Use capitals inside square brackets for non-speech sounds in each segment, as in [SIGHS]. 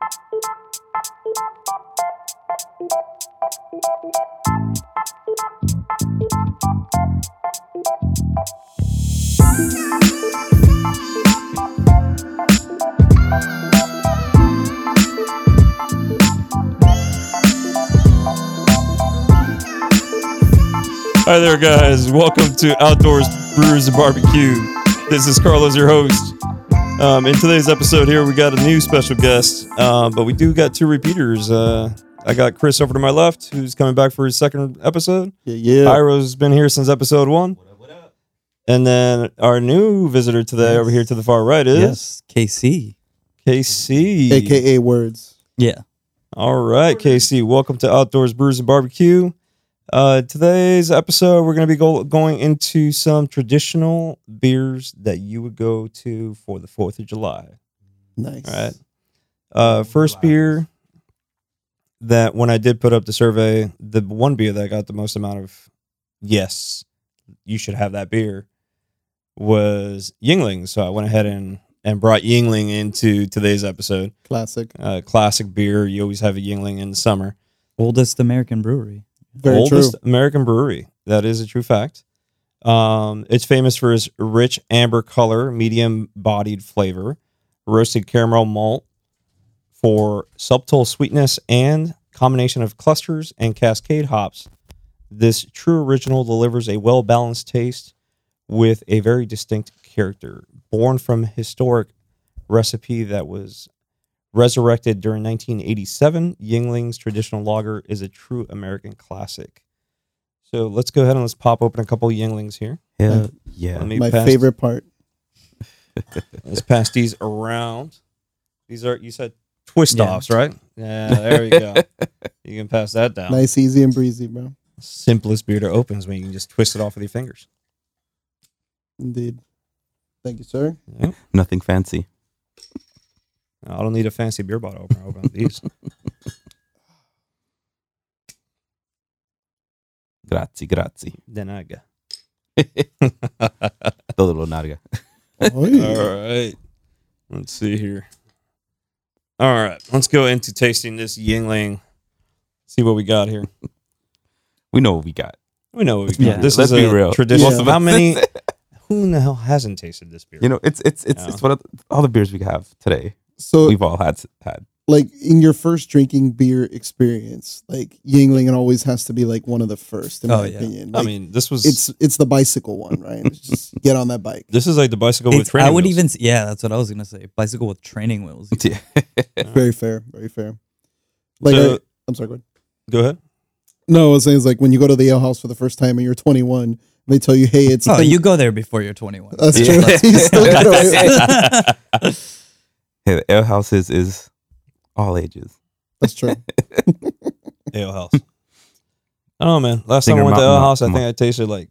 Hi there, guys. Welcome to Outdoors Brewers and Barbecue. This is Carlos, your host. Um, in today's episode here, we got a new special guest, uh, but we do got two repeaters. Uh, I got Chris over to my left, who's coming back for his second episode. Yeah, yeah. Pyro's been here since episode one. What up? And then our new visitor today over here to the far right is Yes, KC. KC. AKA words. Yeah. All right, KC, welcome to Outdoors Brews and Barbecue. Uh, today's episode, we're going to be go- going into some traditional beers that you would go to for the 4th of July. Nice. All right. Uh, first beer that when I did put up the survey, the one beer that got the most amount of yes, you should have that beer was Yuengling. So I went ahead and, and brought Yuengling into today's episode. Classic. Uh, classic beer. You always have a Yuengling in the summer. Oldest American brewery. Very oldest true. American brewery. That is a true fact. Um, it's famous for its rich amber color, medium bodied flavor, roasted caramel malt for subtle sweetness and combination of clusters and cascade hops. This true original delivers a well balanced taste with a very distinct character. Born from historic recipe that was resurrected during 1987, Yuengling's traditional lager is a true American classic. So let's go ahead and let's pop open a couple Yuenglings here. Hell yeah. Let My pass, favorite part. [LAUGHS] Let's pass these around. These are you said twist Yeah. offs, right? Yeah, there you go. you can pass that down. Nice, easy, and breezy, bro. Simplest beer to open is when you can just twist it off with your fingers. Indeed. Thank you, sir. Yep. Nothing fancy. I don't need a fancy beer bottle opener. to Open these. [LAUGHS] Grazie, grazie. then I go. Todo lo narga. Oh. [LAUGHS] All right. Let's see here. All right. Let's go into tasting this Yuengling. See what we got here. [LAUGHS] We know what we got. We know what we got. Yeah, this let's is be a real. traditional. Most of How many? Who in the hell hasn't tasted this beer? You know, it's it's it's Yeah. it's one of the- all the beers we have today. So, We've all had had. like, in your first drinking beer experience, like, Yuengling it always has to be, like, one of the first, in Oh, my yeah. opinion. I mean, this was. it's it's the bicycle one, right? It's Just [LAUGHS] get on that bike. this is like the bicycle with It's, training I would wheels. even, s- yeah, that's what I was gonna say. Bicycle with training wheels. [LAUGHS] Yeah. [LAUGHS] Very fair. Very fair. Like, So- I, I'm sorry, go ahead. Go ahead. No, I was saying it's like when you go to the ale house for the first time and you're 21, they tell you, hey, it's a Oh, thing- you go there before you're 21. That's Yeah. true. You still get away- Hey, the ale house is, is all ages. That's true. [LAUGHS] Ale House. I don't know, man. Last Singer time I went to Mountain Ale Mo- House, I think Mo- I tasted like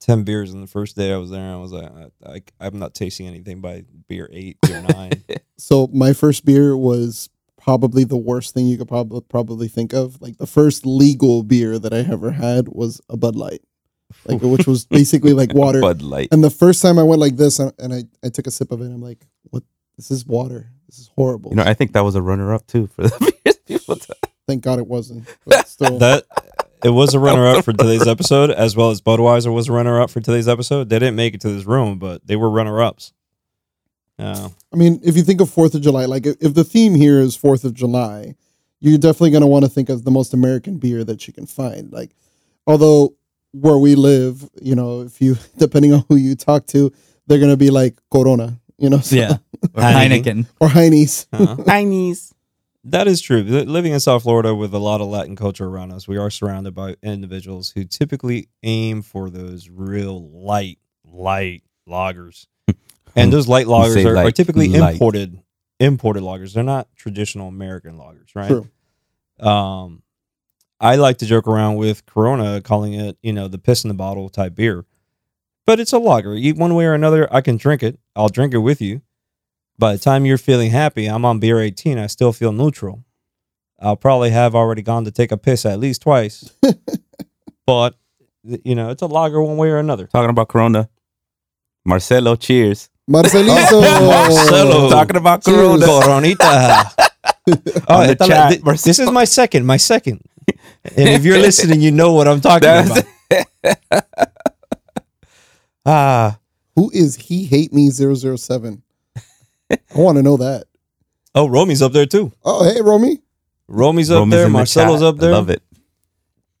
ten beers. in the first day I was there, I was like, I, I, I'm not tasting anything by beer eight, beer nine. [LAUGHS] So my first beer was probably the worst thing you could probably probably think of. Like the first legal beer that I ever had was a Bud Light, like [LAUGHS] which was basically like water. Bud Light. And the first time I went like this, and and I, I took a sip of it, I'm like, what? This is water. This is horrible. You know, I think that was a runner up too for [LAUGHS] the beers people. To, Thank God it wasn't. But still, that it was a runner up for [LAUGHS] today's episode, as well as Budweiser was a runner up for today's episode. They didn't make it to this room, but they were runner ups. Yeah. I mean, if you think of Fourth of July, like if, if the theme here is Fourth of July, you're definitely going to want to think of the most American beer that you can find. Like, although where we live, you know, if you [LAUGHS] depending on who you talk to, they're going to be like Corona, you know, so- Yeah. Or Heineken. Heineken. or Heinies. [LAUGHS] Uh-huh. Chinese. That is true. Living in South Florida with a lot of Latin culture around us, we are surrounded by individuals who typically aim for those real light, light lagers. And those light You say lagers are, are typically light. imported imported lagers. They're not traditional American lagers, right? True. Um, I like to joke around with Corona, calling it, you know, the piss in the bottle type beer. But it's a lager. You, one way or another, I can drink it. I'll drink it with you. By the time you're feeling happy, I'm on beer 18. I still feel neutral. I'll probably have already gone to take a piss at least twice. [LAUGHS] but, you know, it's a lager one way or another. Talking about Corona. Marcelo, cheers. Marcelito. [LAUGHS] Marcelo. Talking about Cheers. Corona. Coronita. [LAUGHS] Oh, On the esta la- chat, thi- this is my second, my second. And if you're listening, you know what I'm talking about. That's- ah, Who is he hate me 007? I want to know that. Oh, Romy's up there too. Oh, hey, Romy. Romy's up Roman's there. in the Marcelo's up there. I love it.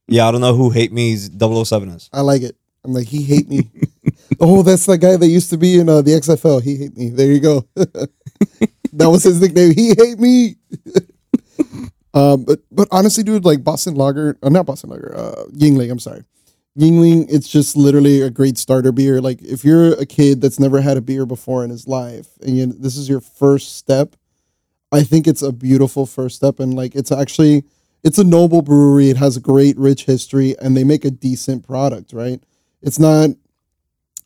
Yeah, I don't know who Hate Me's 007 is. I like it. I'm like, he hate me. oh, that's the guy that used to be in uh, the XFL. He hate me. There you go. [LAUGHS] that was his nickname. He hate me. [LAUGHS] um, but but honestly, dude, like Boston Lager, uh, not Boston Lager, uh, Yuengling. I'm sorry, Yuengling. It's just literally a great starter beer. Like if you're a kid that's never had a beer before in his life, and you, this is your first step, I think it's a beautiful first step, and like it's actually it's a noble brewery. It has a great, rich history, and they make a decent product. Right? It's not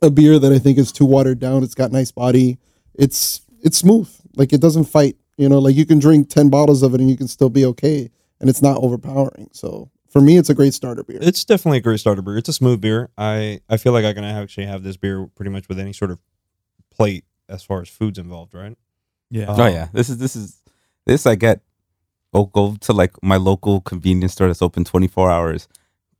a beer that I think is too watered down. It's got nice body. It's it's smooth. Like it doesn't fight. You know, like you can drink ten bottles of it and you can still be okay, and it's not overpowering. So for me, it's a great starter beer. It's definitely a great starter beer. It's a smooth beer. I, I feel like I can actually have this beer pretty much with any sort of plate as far as food's involved, right? Yeah. Uh, Oh yeah, this is this is this I get. I'll go to like my local convenience store that's open twenty four hours.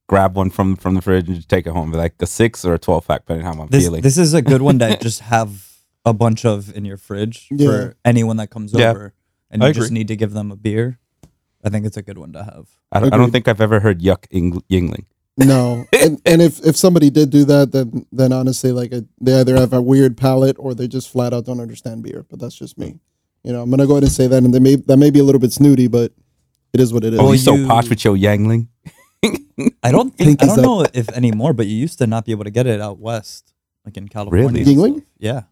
Grab one from from the fridge and just take it home. Like a six or a twelve pack, depending on how I'm This feeling. this is a good one to [LAUGHS] just have a bunch of in your fridge Yeah. for anyone that comes Yeah. over and I you just need to give them a beer. I think it's a good one to have. I, don't, I don't think I've ever heard yuck Ing- Yuengling. No, [LAUGHS] and, and if if somebody did do that, then then honestly, like a, they either have a weird palate or they just flat out don't understand beer. But that's just me. Hmm. You know, I'm gonna go ahead and say that, and they may that may be a little bit snooty, but it is what it is. Oh, Well, he's so you- posh with your Yangling. [LAUGHS] I don't [LAUGHS] think I don't up. know if anymore, but you used to not be able to get it out west, like in California. Really? Yuengling? Yeah,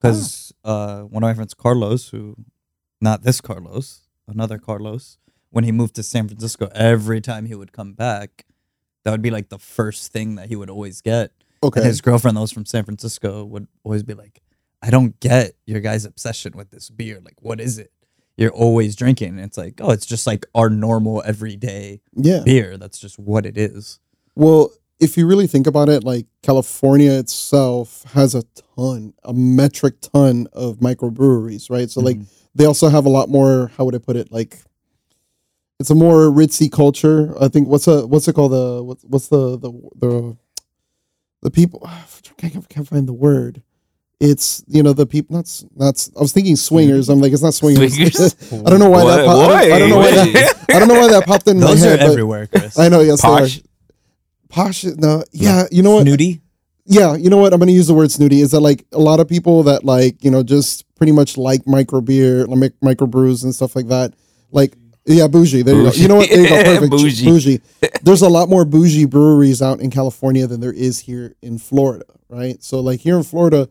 because ah. uh, one of my friends, Carlos, who, not this Carlos, another Carlos, when he moved to San Francisco, every time he would come back, that would be like the first thing that he would always get. okay, And his girlfriend that was from San Francisco would always be like, I don't get your guys' obsession with this beer. Like, what is it? You're always drinking. And it's like, oh, it's just like our normal everyday yeah. beer. That's just what it is. Well, if you really think about it, like California itself has a ton, a metric ton of microbreweries, right? So like Mhm. They also have a lot more. How would I put it? Like it's a more ritzy culture. I think what's a what's it called? The what's what's the the the the people? [SIGHS] I can't, can't find the word. It's you know the people. Not s- not. s- I was thinking swingers. I'm like it's not swingers. Swingers? [LAUGHS] I don't know why that. What? Pop, I, don't, I don't know why that. I don't know why that popped in Those my are head. but everywhere, Chris. I know. Yes, they Posh. are. Posh. No. Yeah. You know what? Snooty. Yeah, you know what? I'm going to use the word snooty. Is that like a lot of people that like, you know, just pretty much like micro beer, like micro brews and stuff like that. Like, yeah, bougie. There you go. You know what? There you go. Perfect. [LAUGHS] Bougie. bougie. There's a lot more bougie breweries out in California than there is here in Florida, right? So, like here in Florida,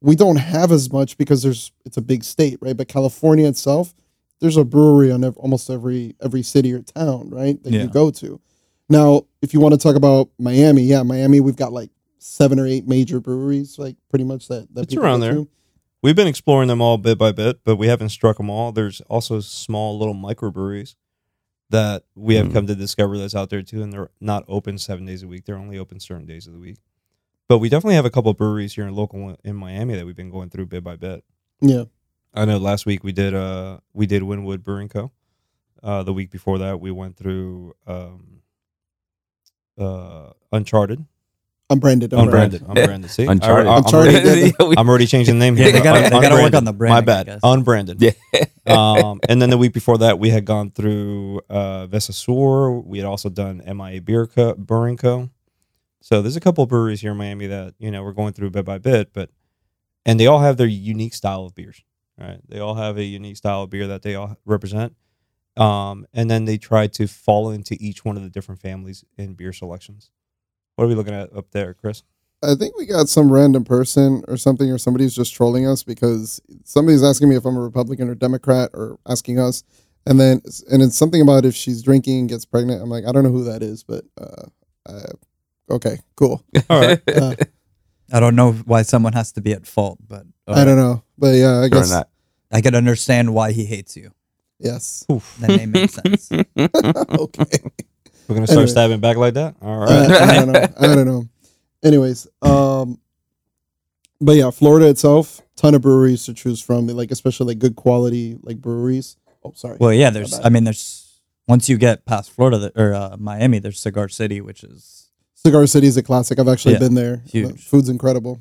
we don't have as much because there's it's a big state, right? But California itself, there's a brewery on ev- almost every every city or town, right? That Yeah. you go to. Now, if you want to talk about Miami, yeah, Miami, we've got like seven or eight major breweries, like pretty much that that It's around there. to. We've been exploring them all bit by bit, but we haven't struck them all. There's also small little microbreweries that we have Mm. come to discover that's out there too, and they're not open seven days a week. They're only open certain days of the week. But we definitely have a couple of breweries here in local in Miami that we've been going through bit by bit. Yeah, I know last week we did uh we did Wynwood Brewing Co. Uh, the week before that we went through um, uh, Uncharted. Unbranded. Unbranded. Unbranded. See, I- Uncharted. I, am Uncharted, already, yeah. I'm already changing the name. Yeah, here. [LAUGHS] they gotta- they gotta work on the branding, My bad. Unbranded. Yeah. [LAUGHS] um, and then the week before that, we had gone through uh, Veza Sur. We had also done MIA Beer Co. Brewing Co. So there's a couple of breweries here in Miami that you know we're going through bit by bit, but and they all have their unique style of beers. Right? They all have a unique style of beer that they all represent. Um, and then they try to fall into each one of the different families in beer selections. What are we looking at up there, Chris? I think we got some random person or something, or somebody's just trolling us because somebody's asking me if I'm a Republican or Democrat, or asking us, and then and it's something about if she's drinking and gets pregnant. I'm like, I don't know who that is, but uh, uh okay, cool. [LAUGHS] All right. Uh, I don't know why someone has to be at fault, but uh, I don't know, but yeah, I guess not. I can understand why he hates you. yes. That name makes sense. [LAUGHS] okay. We're gonna start Anyway. stabbing back like that. All right. Uh, I don't know. I don't know. Anyways, um, but yeah, Florida itself, ton of breweries to choose from. Like especially like good quality like breweries Oh, sorry. Well, yeah. There's. I mean, there's once you get past Florida or uh, Miami, there's Cigar City, which is Cigar City is a classic. I've actually Yeah, been there. huge. The food's incredible.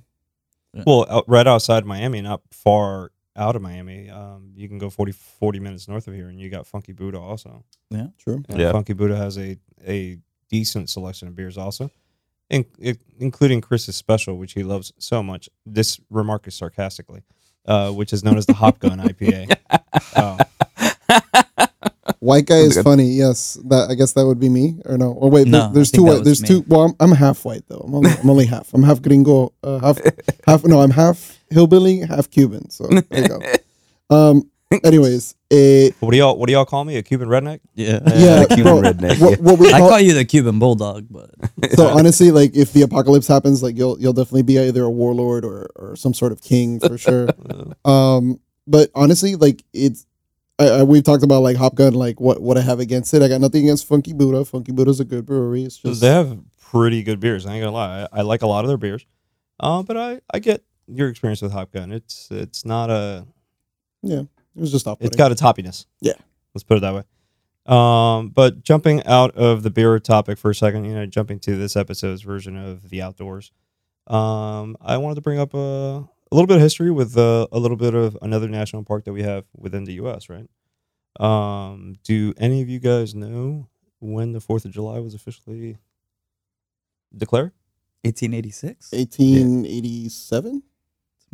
Well, out, right outside Miami, not far out of Miami. Um, you can go 40, 40 minutes north of here, and you got Funky Buddha also. Yeah, true. And Yeah. Funky Buddha has a a decent selection of beers also, in, it, including Chris's special, which he loves so much. This remark is sarcastically, uh, which is known as the Hop Gun IPA. Oh, [LAUGHS] White guy is Good. funny. Yes, that I guess that would be me. Or no? Oh wait, No, there- there's two. White, there's me. two. Well, I'm, I'm half white though. I'm only, I'm only half. I'm half gringo. Uh, half [LAUGHS] half. No, I'm half hillbilly, half Cuban. So there you go. [LAUGHS] Um. Anyways, a what do y'all what do y'all call me? A Cuban redneck? yeah. yeah, Cuban bro, redneck, What, what we I call, call you the Cuban bulldog, but [LAUGHS] so honestly, like if the apocalypse happens, like you'll you'll definitely be either a warlord or or some sort of king for sure. [LAUGHS] um, but honestly, like it's. I, I, we've talked about like Hop Gun, like what what I have against it. I got nothing against Funky Buddha. Funky Buddha's a good brewery. It's just they have pretty good beers. I ain't gonna lie. I, I like a lot of their beers, uh, but I, I get your experience with Hop Gun. It's it's not a yeah. it was just off. it's got a toppiness. Yeah. let's put it that way. Um, but jumping out of the beer topic for a second, you know, jumping to this episode's version of the outdoors, um, I wanted to bring up a, a little bit of history with uh, a little bit of another national park that we have within the U.S. Right? Um, do any of you guys know when the Fourth of July was officially declared? 1886. 1887,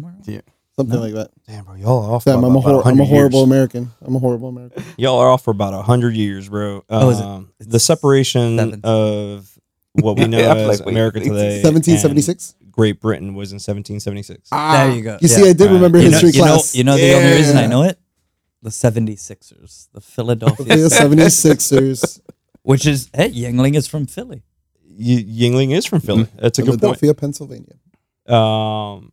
Somewhere. something No. like that. Damn, bro, y'all are off. Damn, by I'm a, about hor- I'm a horrible years. American. I'm a horrible American. Y'all are off for about hundred years, bro. Oh, is it? Um, the separation seven. of [LAUGHS] what we know Yeah, as like, America today, 1776. Great Britain was in 1776. There you go. You see, I did Right. remember you know, history you know, you know the only reason I know it? The 76ers, the Philadelphia, [LAUGHS] The 76ers. [LAUGHS] which is hey, Yuengling is from Philly. Y- Yuengling is from Philly. That's a good point. Philadelphia, Pennsylvania. Um,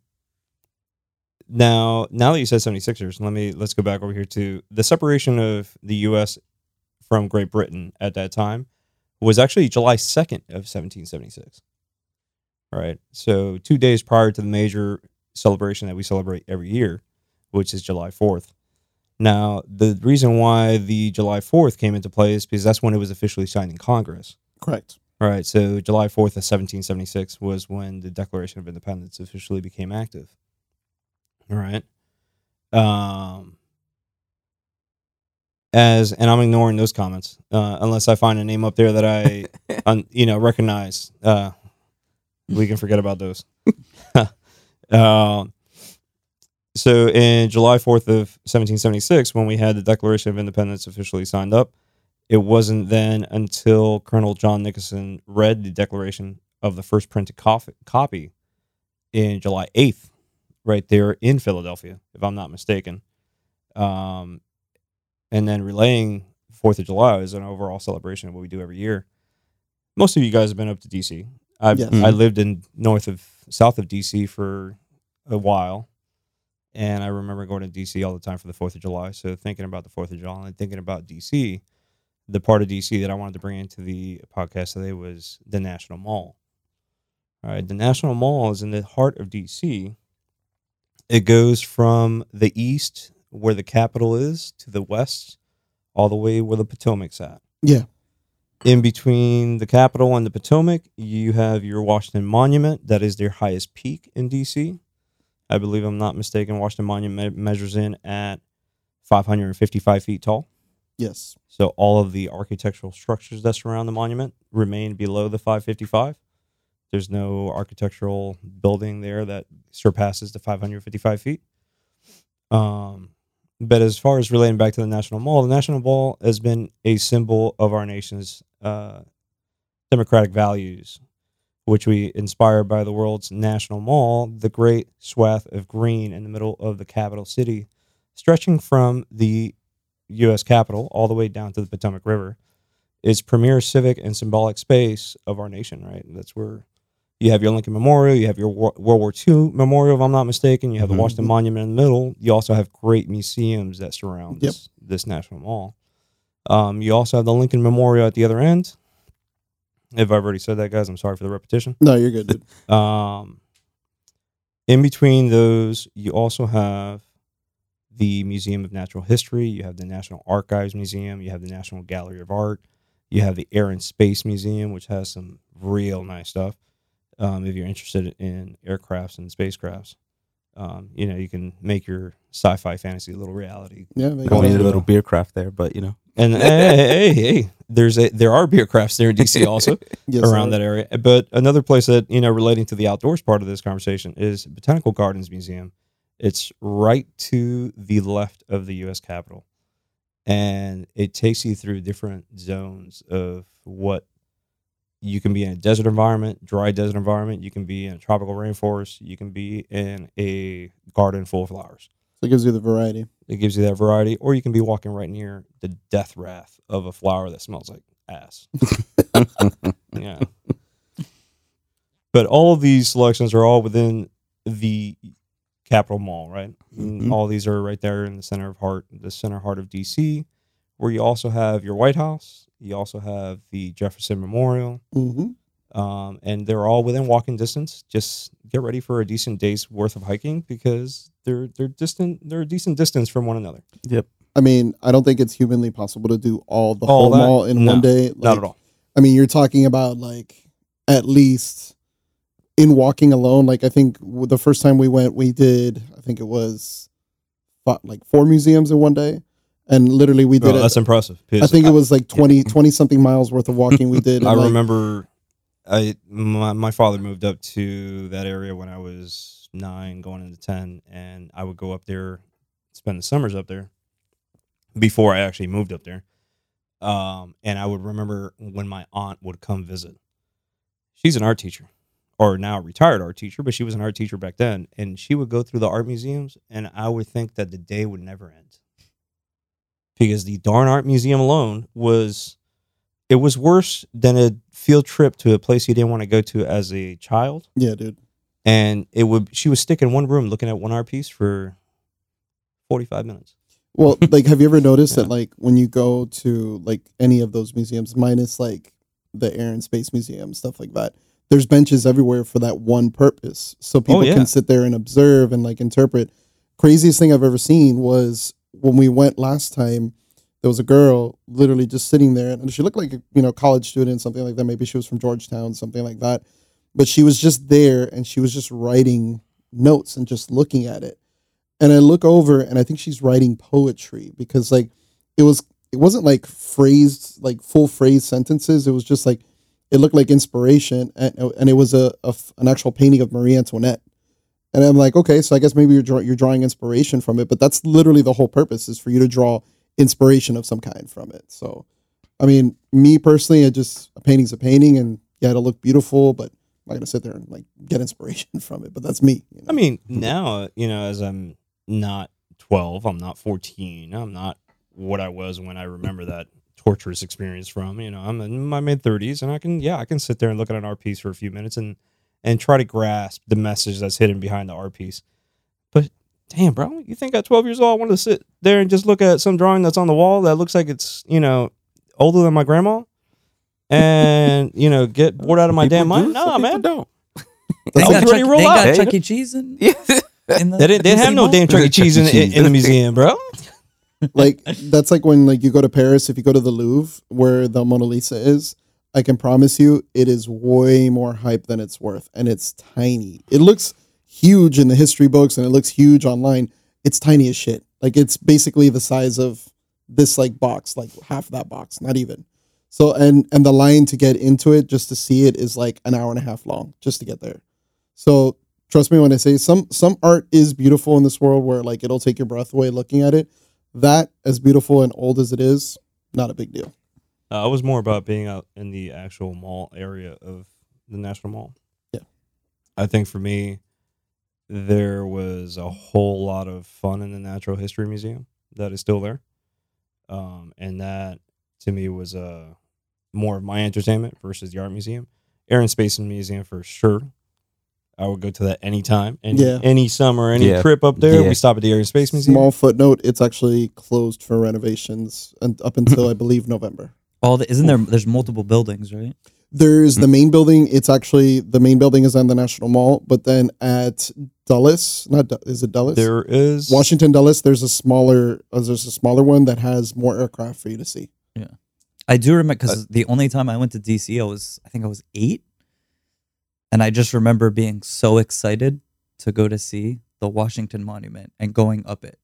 now, now that you said 76ers, let me let's go back over here to the separation of the U.S. from Great Britain at that time was actually July 2nd of 1776. All right, so two days prior to the major celebration that we celebrate every year, which is July 4th. Now, the reason why the July 4th came into play is because that's when it was officially signed in Congress. Correct. All right, so July 4th of 1776 was when the Declaration of Independence officially became active. All right. Um, as and I'm ignoring those comments uh, unless I find a name up there that I, [LAUGHS] un, you know, recognize. Uh, we can forget about those. [LAUGHS] [LAUGHS] um, so in July 4th of 1776, when we had the Declaration of Independence officially signed up, it wasn't then until Colonel John Nicholson read the Declaration of the first printed cof- copy in July 8th, right there in Philadelphia, if I'm not mistaken. Um, and then relaying Fourth of July is an overall celebration of what we do every year. Most of you guys have been up to DC. I Yes. I lived in north of south of DC for a while, and I remember going to DC all the time for the Fourth of July. So thinking about the Fourth of July and thinking about DC, the part of DC that I wanted to bring into the podcast today was the National Mall. All right, the National Mall is in the heart of DC. It goes from the east, where the Capitol is, to the west, all the way where the Potomac's at. Yeah. In between the Capitol and the Potomac, you have your Washington Monument. That is their highest peak in DC. I believe I'm not mistaken. Washington Monument measures in at 555 feet tall. Yes. So all of the architectural structures that surround the monument remain below the 555. There's no architectural building there that surpasses the 555 feet. Um, but as far as relating back to the National Mall, the National Mall has been a symbol of our nation's uh, democratic values, which we inspired by the world's National Mall, the great swath of green in the middle of the capital city, stretching from the U.S. Capitol all the way down to the Potomac River. It's premier civic and symbolic space of our nation, right? That's where you have your Lincoln Memorial, you have your Wo- World War II Memorial, if I'm not mistaken. You have Mhm. the Washington Monument in the middle. You also have great museums that surround Yep. this, this national mall. Um, you also have the Lincoln Memorial at the other end. If I've already said that, guys, I'm sorry for the repetition. No, you're good, dude. [LAUGHS] Um, in between those, you also have the Museum of Natural History, you have the National Archives Museum, you have the National Gallery of Art, you have the Air and Space Museum, which has some real nice stuff. Um, if you're interested in aircrafts and spacecrafts, um, you know you can make your sci-fi fantasy a little reality. Yeah, make Going We it- need a little the- beer craft there, but you know. And hey, hey, hey, hey, there's a there are beer crafts there in DC [LAUGHS] also yes, around sir. that area. But another place that you know relating to the outdoors part of this conversation is Botanical Gardens Museum. It's right to the left of the U.S. Capitol, and it takes you through different zones of what you can be in a desert environment, dry desert environment. You can be in a tropical rainforest. You can be in a garden full of flowers. So it gives you the variety. It gives you that variety, or you can be walking right near the death wrath of a flower that smells like ass. [LAUGHS] yeah. But all of these selections are all within the Capitol Mall, right? Mhm. All these are right there in the center of heart, the center heart of DC, where you also have your White House. You also have the Jefferson Memorial, hmm um, and they're all within walking distance. Just get ready for a decent day's worth of hiking because they're they're distant. They're a decent distance from one another. Yep. I mean, I don't think it's humanly possible to do all the All whole that? mall in No, one day. Not at all. I mean, you're talking about like at least in walking alone. Like I think the first time we went, we did. I think it was like four museums in one day, and literally we did. Bro, it. that's impressive. I think it was like [LAUGHS] 20, 20 something miles worth of walking we did. [LAUGHS] I like, remember I my, my father moved up to that area when I was nine, going into ten, and I would go up there, spend the summers up there before I actually moved up there. Um, and I would remember when my aunt would come visit. She's an art teacher, or now retired art teacher, but she was an art teacher back then, and she would go through the art museums, and I would think that the day would never end because the darn art museum alone was it was worse than a field trip to a place you didn't want to go to as a child yeah, dude. and it would she was stuck in one room looking at one art piece for 45 minutes Well, [LAUGHS] like, have you ever noticed Yeah. that, like, when you go to like any of those museums, minus like the Air and Space Museum, stuff like that, there's benches everywhere for that one purpose, so oh, people Oh, yeah. can sit there and observe and like interpret. Craziest thing I've ever seen was when we went last time. There was a girl literally just sitting there, and she looked like a you know college student, something like that. Maybe she was from Georgetown, something like that. But she was just there, and she was just writing notes and just looking at it and I look over and I think she's writing poetry because like it was it wasn't like phrased like full phrase sentences. It was just like it looked like inspiration and and it was a, a an actual painting of Marie Antoinette. And I'm like, okay, so I guess maybe you're draw, you're drawing inspiration from it, but that's literally the whole purpose is for you to draw inspiration of some kind from it. So, I mean, me personally, I just a painting's a painting, and yeah, it'll look beautiful, but I'm not gonna sit there and like get inspiration [LAUGHS] from it. But that's me. you know? i mean now you know as i'm not 12 i'm not 14 i'm not what i was when i remember that torturous experience from you know i'm in my mid 30s and i can yeah i can sit there and look at an art piece for a few minutes and and try to grasp the message that's hidden behind the art piece but damn bro you think at 12 years old i wanted to sit there and just look at some drawing that's on the wall that looks like it's you know older than my grandma and [LAUGHS] you know get bored out of my People damn mind some nah man don't. [LAUGHS] They I got, was ready Chuck, roll they out. got Hey. Chuck E. Cheese in, Yeah. in the they didn't, they didn't have no damn Chuck E. Cheese in, in, in the museum, bro. [LAUGHS] like that's like when like you go to Paris if you go to the Louvre where the Mona Lisa is I can promise you it is way more hype than it's worth and it's tiny. It looks huge in the history books and it looks huge online. It's tiny as shit. Like it's basically the size of this like box like half that box not even. So and and the line to get into it just to see it is like an hour and a half long just to get there. So trust me when I say some some art is beautiful in this world where like it'll take your breath away looking at it. That as beautiful and old as it is, not a big deal. Uh, it was more about being out in the actual mall area of the National Mall. Yeah. I think for me, there was a whole lot of fun in the Natural History Museum that is still there. Um, and that to me was uh, more of my entertainment versus the art museum. Air and Space Museum for sure. I would go to that anytime. Any, Yeah. any summer, any Yeah. trip up there, Yeah. we stop at the Air and Space Museum. Small footnote: it's actually closed for renovations and up until [LAUGHS] I believe November. All the, isn't there? There's multiple buildings, right? There's the main building. It's actually the main building is on the National Mall, but then at Dulles. Not Du- is it Dulles? There is Washington Dulles. There's a smaller. Uh, there's a smaller one that has more aircraft for you to see. Yeah. I do remember because the only time I went to DC, I was I think I was eight, and I just remember being so excited to go to see the Washington Monument and going up it.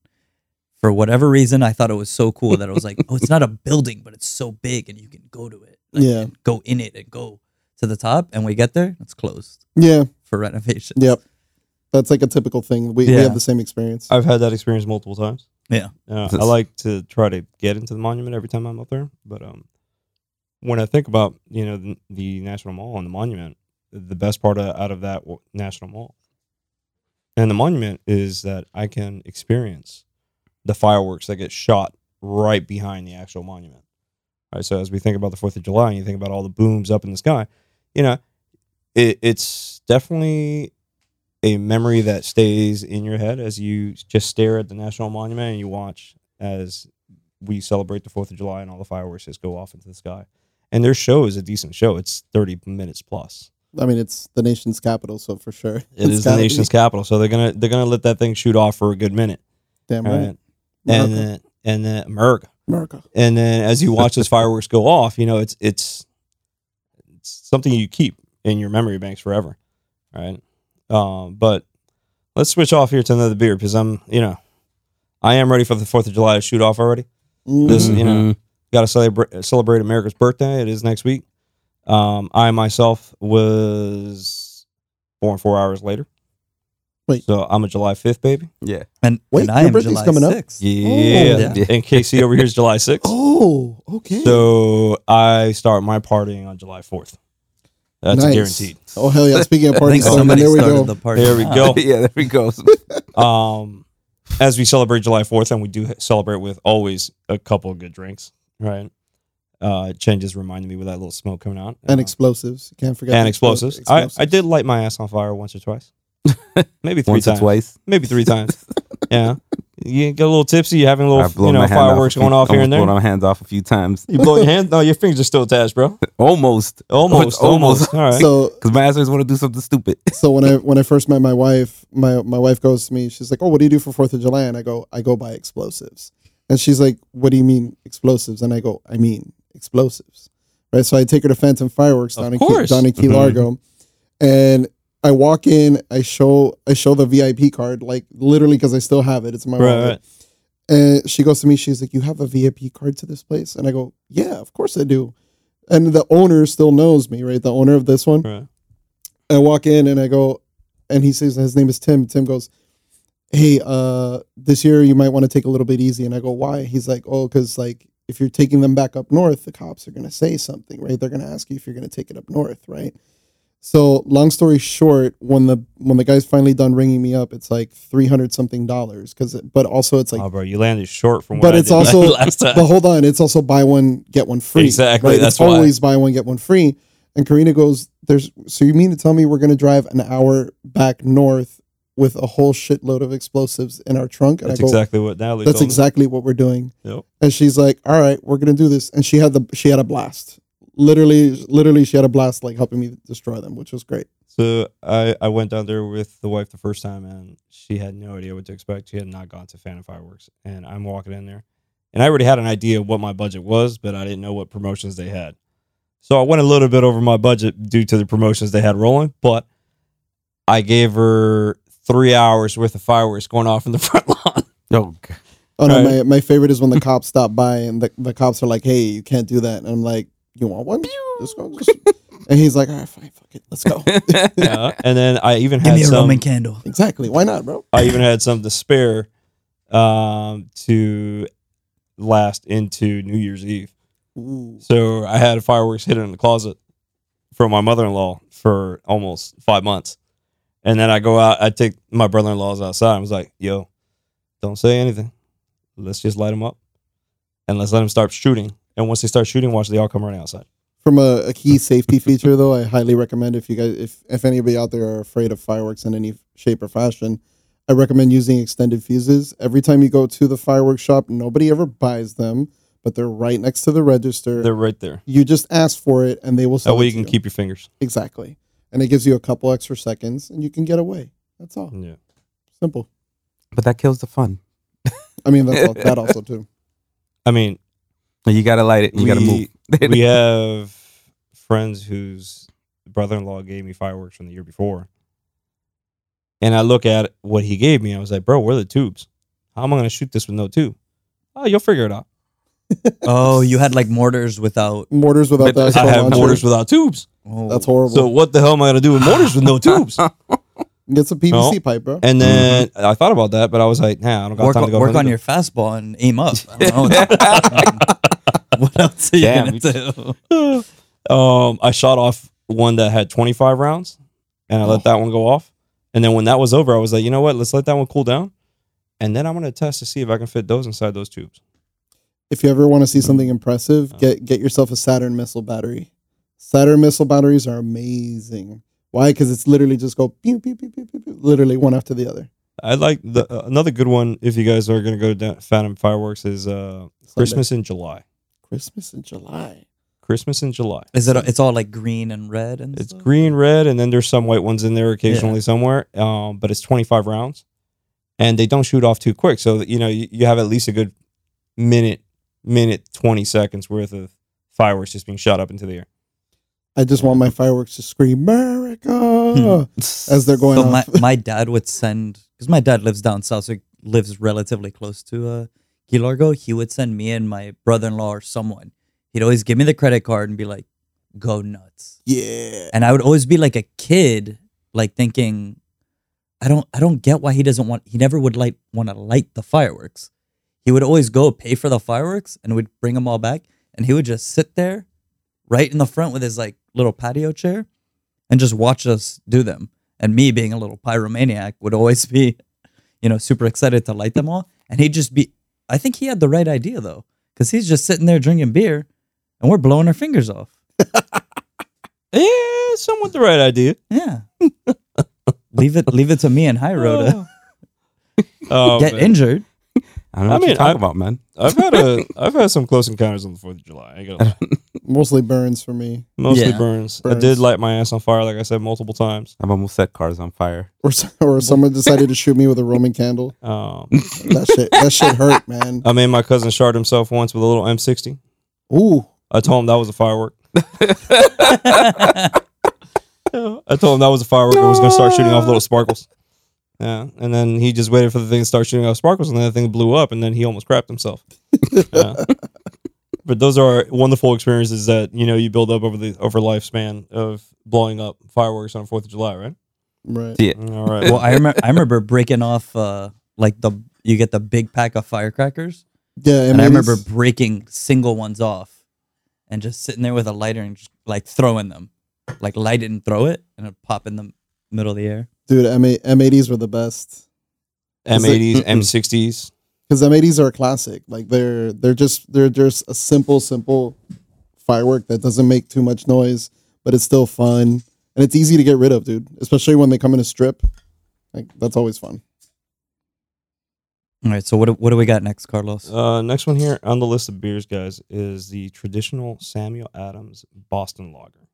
For whatever reason, I thought it was so cool that I was like, [LAUGHS] "Oh, it's not a building, but it's so big, and you can go to it, like, Yeah. and go in it, and go to the top." And we get there, it's closed Yeah. for renovation. Yep. That's like a typical thing. We, we have the same experience. I've had that experience multiple times. Yeah. Uh, I like to try to get into the monument every time I'm up there, but um, when I think about you know the, the National Mall and the monument, the best part of, out of that National Mall and the monument is that I can experience the fireworks that get shot right behind the actual monument. All right, so as we think about the Fourth of July, and you think about all the booms up in the sky, you know, it, it's definitely a memory that stays in your head as you just stare at the national monument and you watch as we celebrate the Fourth of July and all the fireworks just go off into the sky. And their show is a decent show. It's thirty minutes plus. I mean, it's the nation's capital, so for sure. It It's is the gotta be. nation's capital, so they're gonna they're gonna let that thing shoot off for a good minute. Damn right. right? And then and then America. America. And then as you watch those fireworks go off, you know it's it's it's something you keep in your memory banks forever, right? Um, but let's switch off here to another beer because I'm you know I am ready for the Fourth of July to shoot off already. This Mhm. you know Mhm. got to celebrate celebrate America's birthday. It is next week. Um, I myself was born four hours later. Wait. so I'm a July fifth baby. Yeah. And, Wait, and I your am birthday's July coming up? 6th. Yeah, Yeah. and Casey over here is July sixth. Oh, okay. So I start my partying on July fourth. That's Nice. guaranteed. oh hell yeah! Speaking of [LAUGHS] I party think starting, somebody there we started go. the party. There we go. [LAUGHS] yeah, there we go. [LAUGHS] Um, as we celebrate July fourth, and we do celebrate with always a couple of good drinks, right? Uh, Chen just reminded me with that little smoke coming out. and Uh, explosives. You can't forget and the explo- explosives. I, I did light my ass on fire once or twice. [LAUGHS] Maybe three Once times. or twice. Maybe three times. yeah. You get a little tipsy, You're having a little you know my hand off fireworks going off here and almost there. blown my hands off a few times. You blow your [LAUGHS] hands? No, your fingers are still attached, bro. Almost. Almost, almost. All [LAUGHS] right. So Because my ass always want to do something stupid. so when I when I first met my wife, my my wife goes to me. She's like, "Oh, what do you do for Fourth of July?" And I go, "I go buy explosives." And she's like, "What do you mean explosives?" And I go, "I mean explosives." Right. So I take her to Phantom Fireworks Of down in Key, course. down in Key Mhm. Largo, and I walk in. I show I show the VIP card, like literally because I still have it. It's in my Right, wallet. right. And she goes to me, she's like, You have a VIP card to this place? And I go, Yeah, of course I do. And the owner still knows me, right? The owner of this one. right. I walk in and I go, and he says his name is Tim. Tim goes, Hey, uh, this year you might want to take a little bit easy. And I go, Why? He's like, Oh, because like if you're taking them back up north, the cops are gonna say something, right? They're gonna ask you if you're gonna take it up north, right? So long story short, when the when the guy's finally done ringing me up, it's like three hundred something dollars. Cause but also it's like oh, bro, you landed short from what But I it's did [LAUGHS] also- last time. [LAUGHS] but hold on, it's also buy one get one free. Exactly, right? that's it's why. always buy one get one free. And Karina goes, "There's so you mean to tell me we're gonna drive an hour back north with a whole shitload of explosives in our trunk?" And That's I go, exactly what Natalie "That's told me. exactly what we're doing." Yep. And she's like, "All right, we're gonna do this." And she had the she had a blast. Literally, literally, she had a blast like helping me destroy them, which was great. So I, I went down there with the wife the first time and she had no idea what to expect. She had not gone to Phantom Fireworks. And I'm walking in there. And I already had an idea of what my budget was, but I didn't know what promotions they had. So I went a little bit over my budget due to the promotions they had rolling, but I gave her three hours worth of fireworks going off in the [LAUGHS] front lawn. Oh, God. Oh no, Right. my, my favorite is when the cops stop by and the, the cops are like, "Hey, you can't do that." And I'm like, "You want one?" Let's go, just- and he's like, "All right, fine, fuck it, let's go." [LAUGHS] Yeah. and then I even Give had me a some, Roman candle. exactly. Why not, bro? I even had some to spare um, to last into New Year's Eve. Ooh. So I had fireworks hidden in the closet from my mother in law for almost five months. And then I go out, I take my brother in law's outside. I was like, yo, don't say anything. Let's just light them up and let's let them start shooting. And once they start shooting, watch they all come running outside. From a, a key safety feature, though, I highly recommend if you guys, if if anybody out there are afraid of fireworks in any shape or fashion, I recommend using extended fuses. Every time you go to the fireworks shop, nobody ever buys them, but they're right next to the register. They're right there. you just ask for it, and they will sell That way it you to can keep your fingers. exactly, and it gives you a couple extra seconds, and you can get away. That's all. Yeah. Simple. But that kills the fun. I mean, that's all, [LAUGHS] that also too. I mean, You gotta light it. and You gotta move. [LAUGHS] we have friends whose brother-in-law gave me fireworks from the year before, and I look at what he gave me. I was like, "Bro, where are the tubes? How am I going to shoot this with no tube?" Oh, you'll figure it out. [LAUGHS] Oh, you had like mortars without. Mortars without I I have launcher. mortars without tubes. Oh. That's horrible. So what the hell am I going to do with mortars with no tubes? [LAUGHS] Get some PVC No. pipe, bro. And then I thought about that, but I was like, "Nah, I don't got Work, time to on, go." work further. on your fastball and aim up. [LAUGHS] I don't know. [LAUGHS] [LAUGHS] what else are you Damn, gonna you- do? um, I shot off one that had 25 rounds, and I let that one go off. And then when that was over, I was like, you know what? Let's let that one cool down, and then I'm gonna test to see if I can fit those inside those tubes. If you ever want to see something impressive, get get yourself a Saturn missile battery. Saturn missile batteries are amazing. Why? Because it's literally just go pew, pew, pew, pew, pew, pew, literally one after the other. I like the uh, another good one. If you guys are gonna go down Phantom Fireworks, is uh, Christmas in July. Christmas in July. Christmas in July. Is it? It's all like green and red and It's stuff? green, red, and then there's some white ones in there occasionally somewhere. Um, but it's 25 rounds, and they don't shoot off too quick. So you know you, you have at least a good minute, minute 20 seconds worth of fireworks just being shot up into the air. I just want my fireworks to scream America Hmm. as they're going So my, my dad would send because my dad lives down south, so he lives relatively close to uh, Key Largo. He would send me and my brother in law or someone. He'd always give me the credit card and be like, "Go nuts." yeah. and I would always be like a kid, like thinking, I don't, I don't get why he doesn't want. He never would like want to light the fireworks. He would always go pay for the fireworks and would bring them all back, and he would just sit there, right in the front with his like little patio chair, and just watch us do them. And me being a little pyromaniac would always be, you know, super excited to light them all. And he'd just be. I think he had the right idea though, because he's just sitting there drinking beer, and we're blowing our fingers off. [LAUGHS] Yeah, somewhat the right idea. Yeah. [LAUGHS] leave it leave it to me and High Road to Oh, [LAUGHS] get oh, man. injured. I don't know I what mean, you're talking I- about, man. I've had a [LAUGHS] I've had some close encounters on the Fourth of July. I ain't gonna lie. [LAUGHS] Mostly burns for me. Mostly Yeah. burns. I Burns. did light my ass on fire, like I said multiple times. I've almost set cars on fire. Or s- [LAUGHS] or someone decided to shoot me with a Roman candle. Um, That shit that shit hurt, man. I made my cousin shard himself once with a little M60. Ooh. I told him that was a firework. I told him that was a firework. I was going to start shooting off little sparkles. Yeah, and then he just waited for the thing to start shooting off sparkles, and then the thing blew up, and then he almost crapped himself. [LAUGHS] Yeah. But those are wonderful experiences that you know you build up over the over lifespan of blowing up fireworks on Fourth of July, right? Right. Yeah. All right. well, I remember I remember breaking off uh like the you get the big pack of firecrackers. Yeah, And I remember breaking single ones off and just sitting there with a lighter and just like throwing them. Like light it and throw it and it pop in the middle of the air. Dude, M M80s were the best. M80s, M60s. because M80s are a classic. Like they're they're just they're just a simple simple firework that doesn't make too much noise, but it's still fun and it's easy to get rid of, dude. Especially when they come in a strip. Like that's always fun. All right, so what do, what do we got next, Carlos? Uh, next one here on the list of beers, guys, is the traditional Samuel Adams Boston Lager.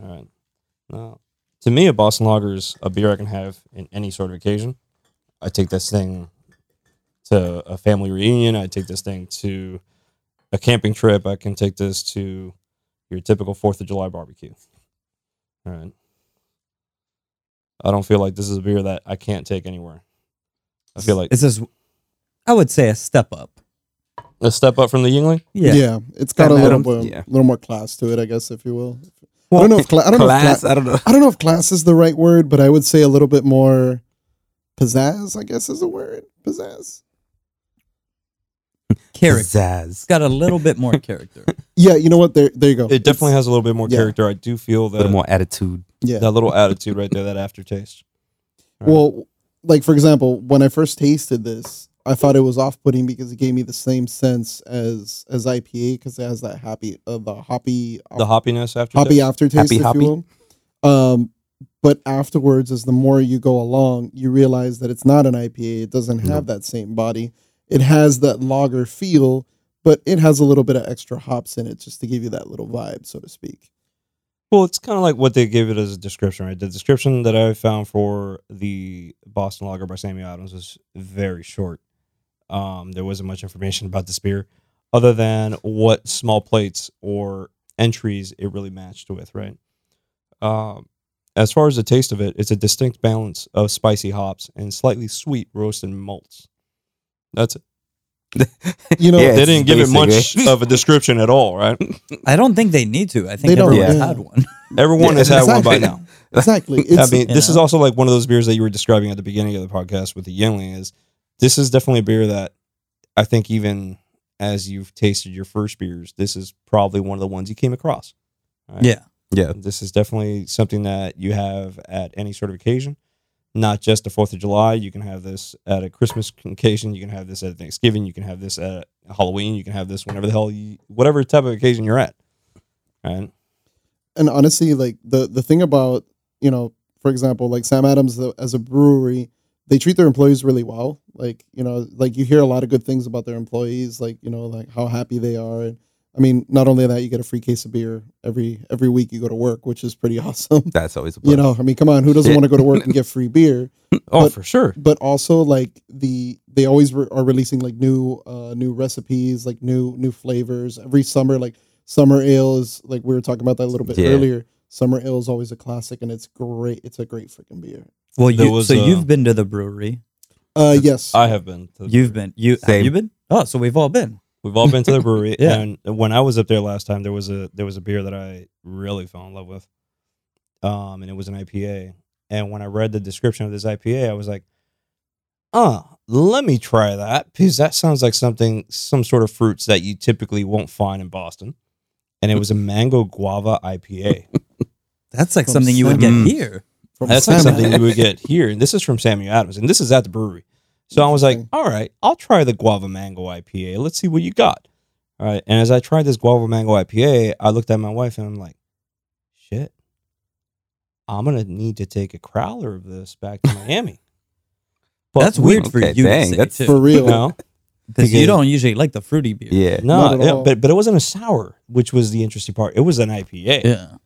All right. Now, to me, a Boston Lager is a beer I can have in any sort of occasion. I take this thing to a family reunion. I take this thing to a camping trip. I can take this to your typical Fourth of July barbecue. All right. I don't feel like this is a beer that I can't take anywhere. I feel like This is I would say a step up. a step up from the Yuengling. Yeah. Yeah, it's got a little Adams, bit, yeah. little more class to it, I guess, if you will. I don't know if cla- I don't know if Class, cla- I don't know. I don't know if class is the right word, but I would say a little bit more pizzazz. I guess is a word. Pizzazz. Character. It's Pizzazz. got a little bit more character. [LAUGHS] Yeah, you know what? There, there you go. It definitely has a little bit more yeah. character. I do feel A that little more attitude. Yeah. that little attitude right there, that aftertaste. Right. Well, like for example, when I first tasted this, I thought it was off-putting because it gave me the same sense as as IPA because it has that happy, uh, the hoppy, the hoppiness after hoppy aftertaste, Happy if hoppy? you will. Um, but afterwards, as the more you go along, you realize that it's not an IPA. It doesn't No. have that same body. It has that lager feel, but it has a little bit of extra hops in it just to give you that little vibe, so to speak. Well, it's kind of like what they gave it as a description, right? The description that I found for the Boston Lager by Samuel Adams was very short. Um, there wasn't much information about this beer, other than what small plates or entries it really matched with, right? Um, as far as the taste of it, it's a distinct balance of spicy hops and slightly sweet roasted malts. That's it. [LAUGHS] You know, Yeah, they didn't give it much of a description at all, right? I don't think they need to. I think They don't, everyone's yeah. had one. [LAUGHS] Everyone Yeah, has had one by exactly. now. exactly. I mean, you this is also like one of those beers that you were describing at the beginning of the podcast with the Yuengling. Is this is definitely a beer that I think even as you've tasted your first beers, this is probably one of the ones you came across. right? Yeah. Yeah. this is definitely something that you have at any sort of occasion, not just the Fourth of July. You can have this at a Christmas occasion. You can have this at Thanksgiving. You can have this at Halloween. You can have this whenever the hell you, whatever type of occasion you're at. Right? and honestly, like the the thing about you know, for example, like Sam Adams the, as a brewery, they treat their employees really well. Like you know, like you hear a lot of good things about their employees, like you know, like how happy they are. And I mean, not only that, you get a free case of beer every every week you go to work, which is pretty [LAUGHS] awesome. That's always a plus. you know, I mean, come on, who doesn't want to go to work and [LAUGHS] get free beer? [CLEARS THROAT] Oh, But- for sure. but also like the they always re- are releasing like new uh new recipes like new new flavors every summer like summer ale is like we were talking about that a little bit Yeah. earlier summer ale is always a classic and it's great it's a great freaking beer Well, you was, so uh, you've been to the brewery. Uh yes I have been. To the You've been you have you been? Oh, so we've all been. We've all been to the brewery, [LAUGHS] Yeah. and when I was up there last time, there was a there was a beer that I really fell in love with, um, and it was an IPA. And when I read the description of this IPA, I was like, "Uh, let me try that because that sounds like something, some sort of fruits that you typically won't find in Boston." And it was a mango guava IPA. [LAUGHS] That's like From something you would get Sam. here. From That's like Sam something you would get here, and this is from Samuel Adams, and this is at the brewery. So I was like, all right, I'll try the guava mango IPA. Let's see what you got. All right. And as I tried this guava mango IPA, I looked at my wife and I'm like, shit, I'm going to need to take a crowler of this back to Miami. [LAUGHS] But That's we- weird for okay, you dang, to say that's- too. for real No, because you don't usually like the fruity beer. Yeah. no, Not at yeah, all. but, but it wasn't a sour, which was the interesting part. It was an IPA. Yeah.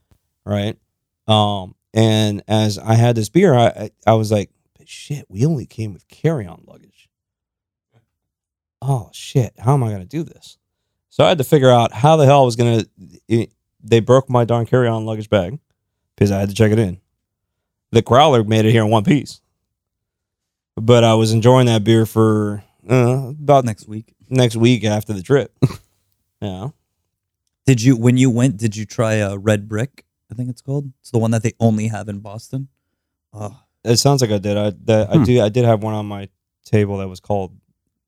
right? Um, and as I had this beer, I I, was like, shit, we only came with carry on luggage. Oh shit, how am I gonna do this? So I had to figure out how the hell I was gonna. It, they broke my darn carry on luggage bag because I had to check it in. The growler made it here in one piece, but I was enjoying that beer for uh, about Next week. next week after the trip. [LAUGHS] yeah. Did you when you went? Did you try a red brick? I think it's called. It's the one that they only have in Boston. Oh, It sounds like I did. I that, I Hmm. do. I did have one on my table that was called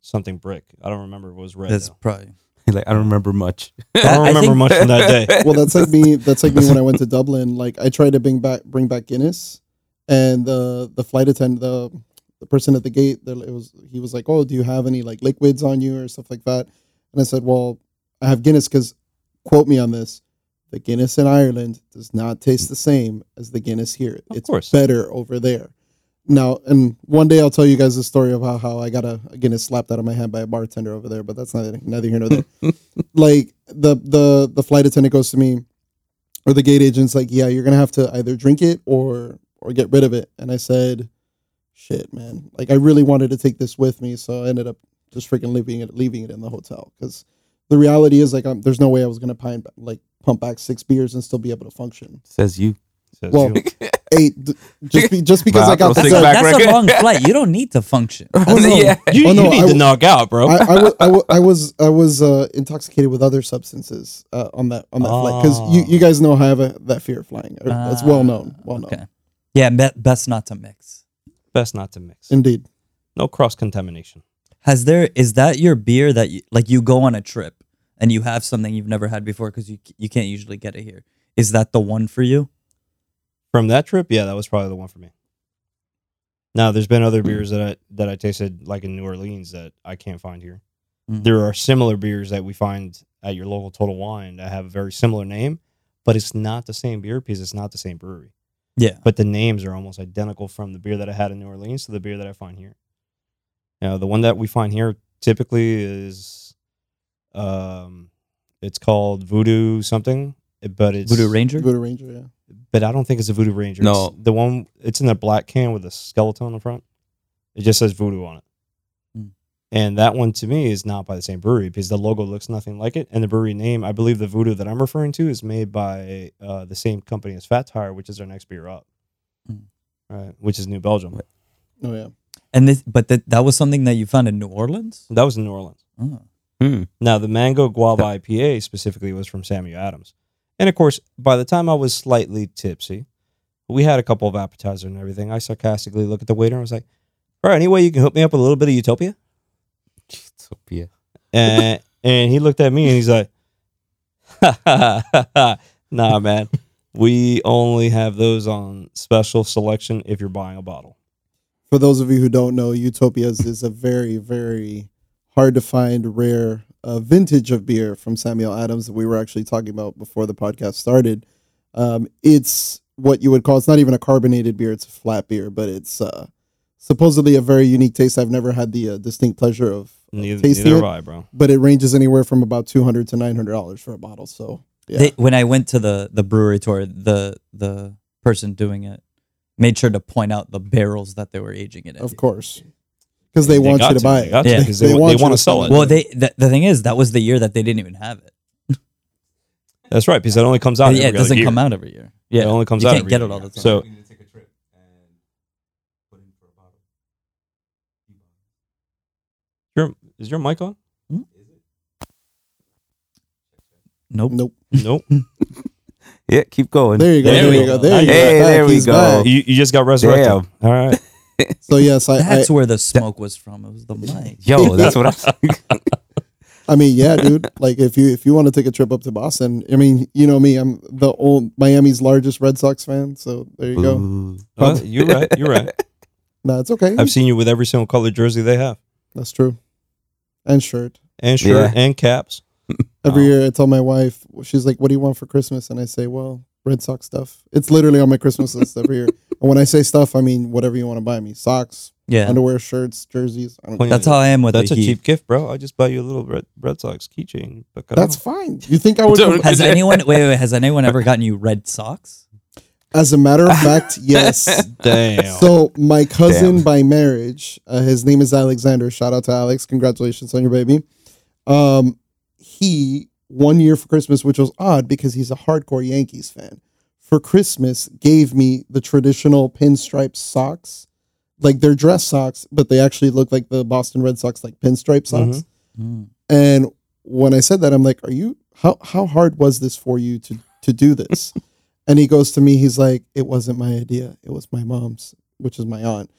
something brick. I don't remember. if It was red. that's though. probably. [LAUGHS] like I don't remember much. I don't I remember think- much from that day. [LAUGHS] well that's like me that's like me when i went to dublin like i tried to bring back bring back guinness and the the flight attendant the the person at the gate the- it was he was like oh do you have any like liquids on you or stuff like that and i said well i have guinness because quote me on this the guinness in ireland does not taste the same as the guinness here. Of it's course. better over there. Now and one day i'll tell you guys the story of how, how i got a, a guinness slapped out of my hand by a bartender over there but that's neither, neither here nor there. [LAUGHS] Like the the the flight attendant goes to me or the gate agent's like yeah you're gonna have to either drink it or or get rid of it. And i said shit man. Like i really wanted to take this with me so i ended up just freaking leaving it leaving it in the hotel. Because the reality is like I'm, there's no way i was gonna pine, like pump back six beers and still be able to function Says you. Says well you. [LAUGHS] eight just be, just because i got the That's, a, six back that's a long [LAUGHS] flight. You don't need to function. Oh, no. yeah. you, Oh, no, you need I to knock out, bro. I, I, was, I, I [LAUGHS] was I was uh, intoxicated with other substances uh, on that on that flight because you, Oh. you guys know I have a, that fear of flying. Uh, That's well known. Well known. Okay. Yeah, be- best not to mix. Best not to mix. Indeed. No cross contamination. Has there is that your beer that you like you go on a trip and you have something you've never had before because you you can't usually get it here. Is that the one for you? From that trip, yeah, that was probably the one for me. Now, there's been other beers that I that I tasted like in New Orleans that I can't find here. Mm. There are similar beers that we find at your local Total Wine that have a very similar name, but it's not the same beer because it's not the same brewery. Yeah. but the names are almost identical from the beer that I had in New Orleans to the beer that I find here. You know, the one that we find here typically is, um, it's called Voodoo something, but it's Voodoo Ranger. Voodoo Ranger, yeah. But I don't think it's a Voodoo Ranger. No. It's the one. It's in a black can with a skeleton on the front. It just says Voodoo on it. Hmm. And that one to me is not by the same brewery because the logo looks nothing like it, and the brewery name, I believe, the Voodoo that I'm referring to is made by uh, the same company as Fat Tire, which is our next beer up, Hmm. right? Which is New Belgium. Oh yeah. And this, but that that was something that you found in New Orleans. That was in New Orleans. Oh. Hmm. Now, the mango guava IPA specifically was from Samuel Adams. And of course, by the time I was slightly tipsy, we had a couple of appetizers and everything. I sarcastically looked at the waiter and was like, All right, any way you can hook me up with a little bit of Utopia? Utopia. And, [LAUGHS] and he looked at me and he's like, [LAUGHS] Nah, man. We only have those on special selection if you're buying a bottle. For those of you who don't know, Utopias is a very, very hard to find, rare uh, vintage of beer from Samuel Adams that we were actually talking about before the podcast started. Um, it's what you would call it's not even a carbonated beer; it's a flat beer, but it's uh, supposedly a very unique taste. I've never had the uh, distinct pleasure of, of Neither, tasting neither it, I, bro. but it ranges anywhere from about two hundred to nine hundred dollars for a bottle. So yeah, They, when I went to the the brewery tour, the the person doing it made sure to point out the barrels that they were aging it in. of course, because they, want you to, buy it. got Yeah. to because They they, want they you want to to sell sell it. it. Well, they the, the thing is that was the year that they didn't even have it. That's right, because it only comes out. Every year. Yeah, every it doesn't year. come out every year. Yeah, It only comes you out can't every get year. it all the time. So your is your mic on? Hmm? nope. Nope. Nope. [LAUGHS] Yeah, keep going. There you go. There There, we go. go. There you Hey, go. there we go. you, you just got resurrected. Damn. All right. So yes, I, I That's where the smoke was from. It was the mic. Yo, that's what I'm [LAUGHS] saying. I mean, yeah, dude. Like, if you if you want to take a trip up to Boston, I mean, you know me, I'm the old Miami's largest Red Sox fan. So there you go. Ooh. Well, you're right. You're right. [LAUGHS] No, it's okay. I've seen you with every single color jersey they have, That's true. And shirt. and shirt, Yeah. and caps. Every Oh. year, I tell my wife, she's like, "What do you want for Christmas?" And I say, "Well, Red Sox stuff." It's literally on my Christmas list every year. [LAUGHS] And when I say stuff, I mean whatever you want to buy me: socks, Yeah, underwear, shirts, jerseys. I don't Point- that's how I am with That's the a Heat. cheap gift, bro. I just buy you a little Red, Red Sox keychain. But That's fine. You think I [LAUGHS] would? Dude. Has anyone wait, wait, wait has anyone ever [LAUGHS] gotten you red socks? As a matter of fact, yes. damn. So my cousin Damn. by marriage, uh, his name is Alexander. Shout out to Alex. Congratulations on your baby. Um, he one year for Christmas, which was odd because he's a hardcore Yankees fan. For Christmas, gave me the traditional pinstripe socks, like they're dress socks, but they actually look like the Boston Red Sox like pinstripe socks. Mm. And when I said that, I'm like, "Are you how how hard was this for you to to do this?" [LAUGHS] and he goes to me, he's like, "It wasn't my idea. It was my mom's, which is my aunt."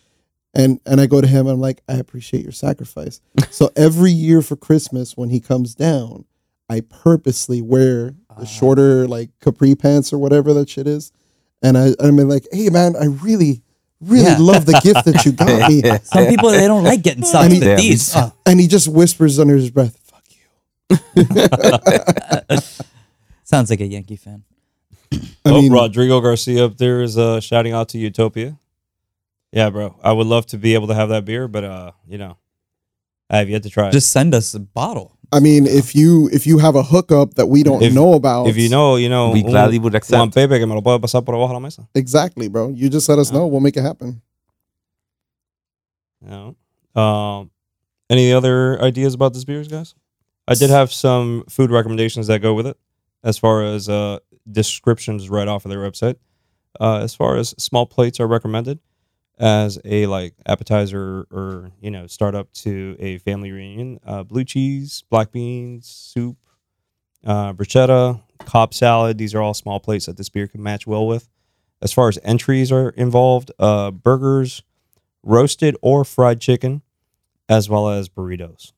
And and I go to him, I'm like, "I appreciate your sacrifice." [LAUGHS] so every year for Christmas, when he comes down, I purposely wear the shorter like capri pants or whatever that shit is, and I I'm like, "Hey man, I really." Really Yeah. love the gift that you [LAUGHS] got me. Some people they don't like getting socks, mean- but Yeah, these. me [LAUGHS] And he just whispers under his breath, fuck you. [LAUGHS] sounds like a Yankee fan. I oh, mean, Rodrigo Garcia up there is uh, shouting out to Utopia. Yeah, bro. I would love to be able to have that beer, but uh, you know, I have yet to try it. Just send us a bottle. I mean, if you if you have a hookup that we don't If- know about, if you know, you know, We un- gladly would Juan accept. Pepe que me lo puede pasar por abajo la mesa. exactly, bro, you just let us know. We'll make it happen. You know? Um, any other ideas about this beers, guys? I did have some food recommendations that go with it, as far as uh, descriptions right off of their website. Uh, as far as small plates are recommended as a like appetizer or you know start up to a family reunion. Uh, blue cheese, black beans, soup, uh, bruschetta, Cobb salad. These are all small plates that this beer can match well with. As far as entries are involved, uh, burgers, roasted or fried chicken, as well as burritos.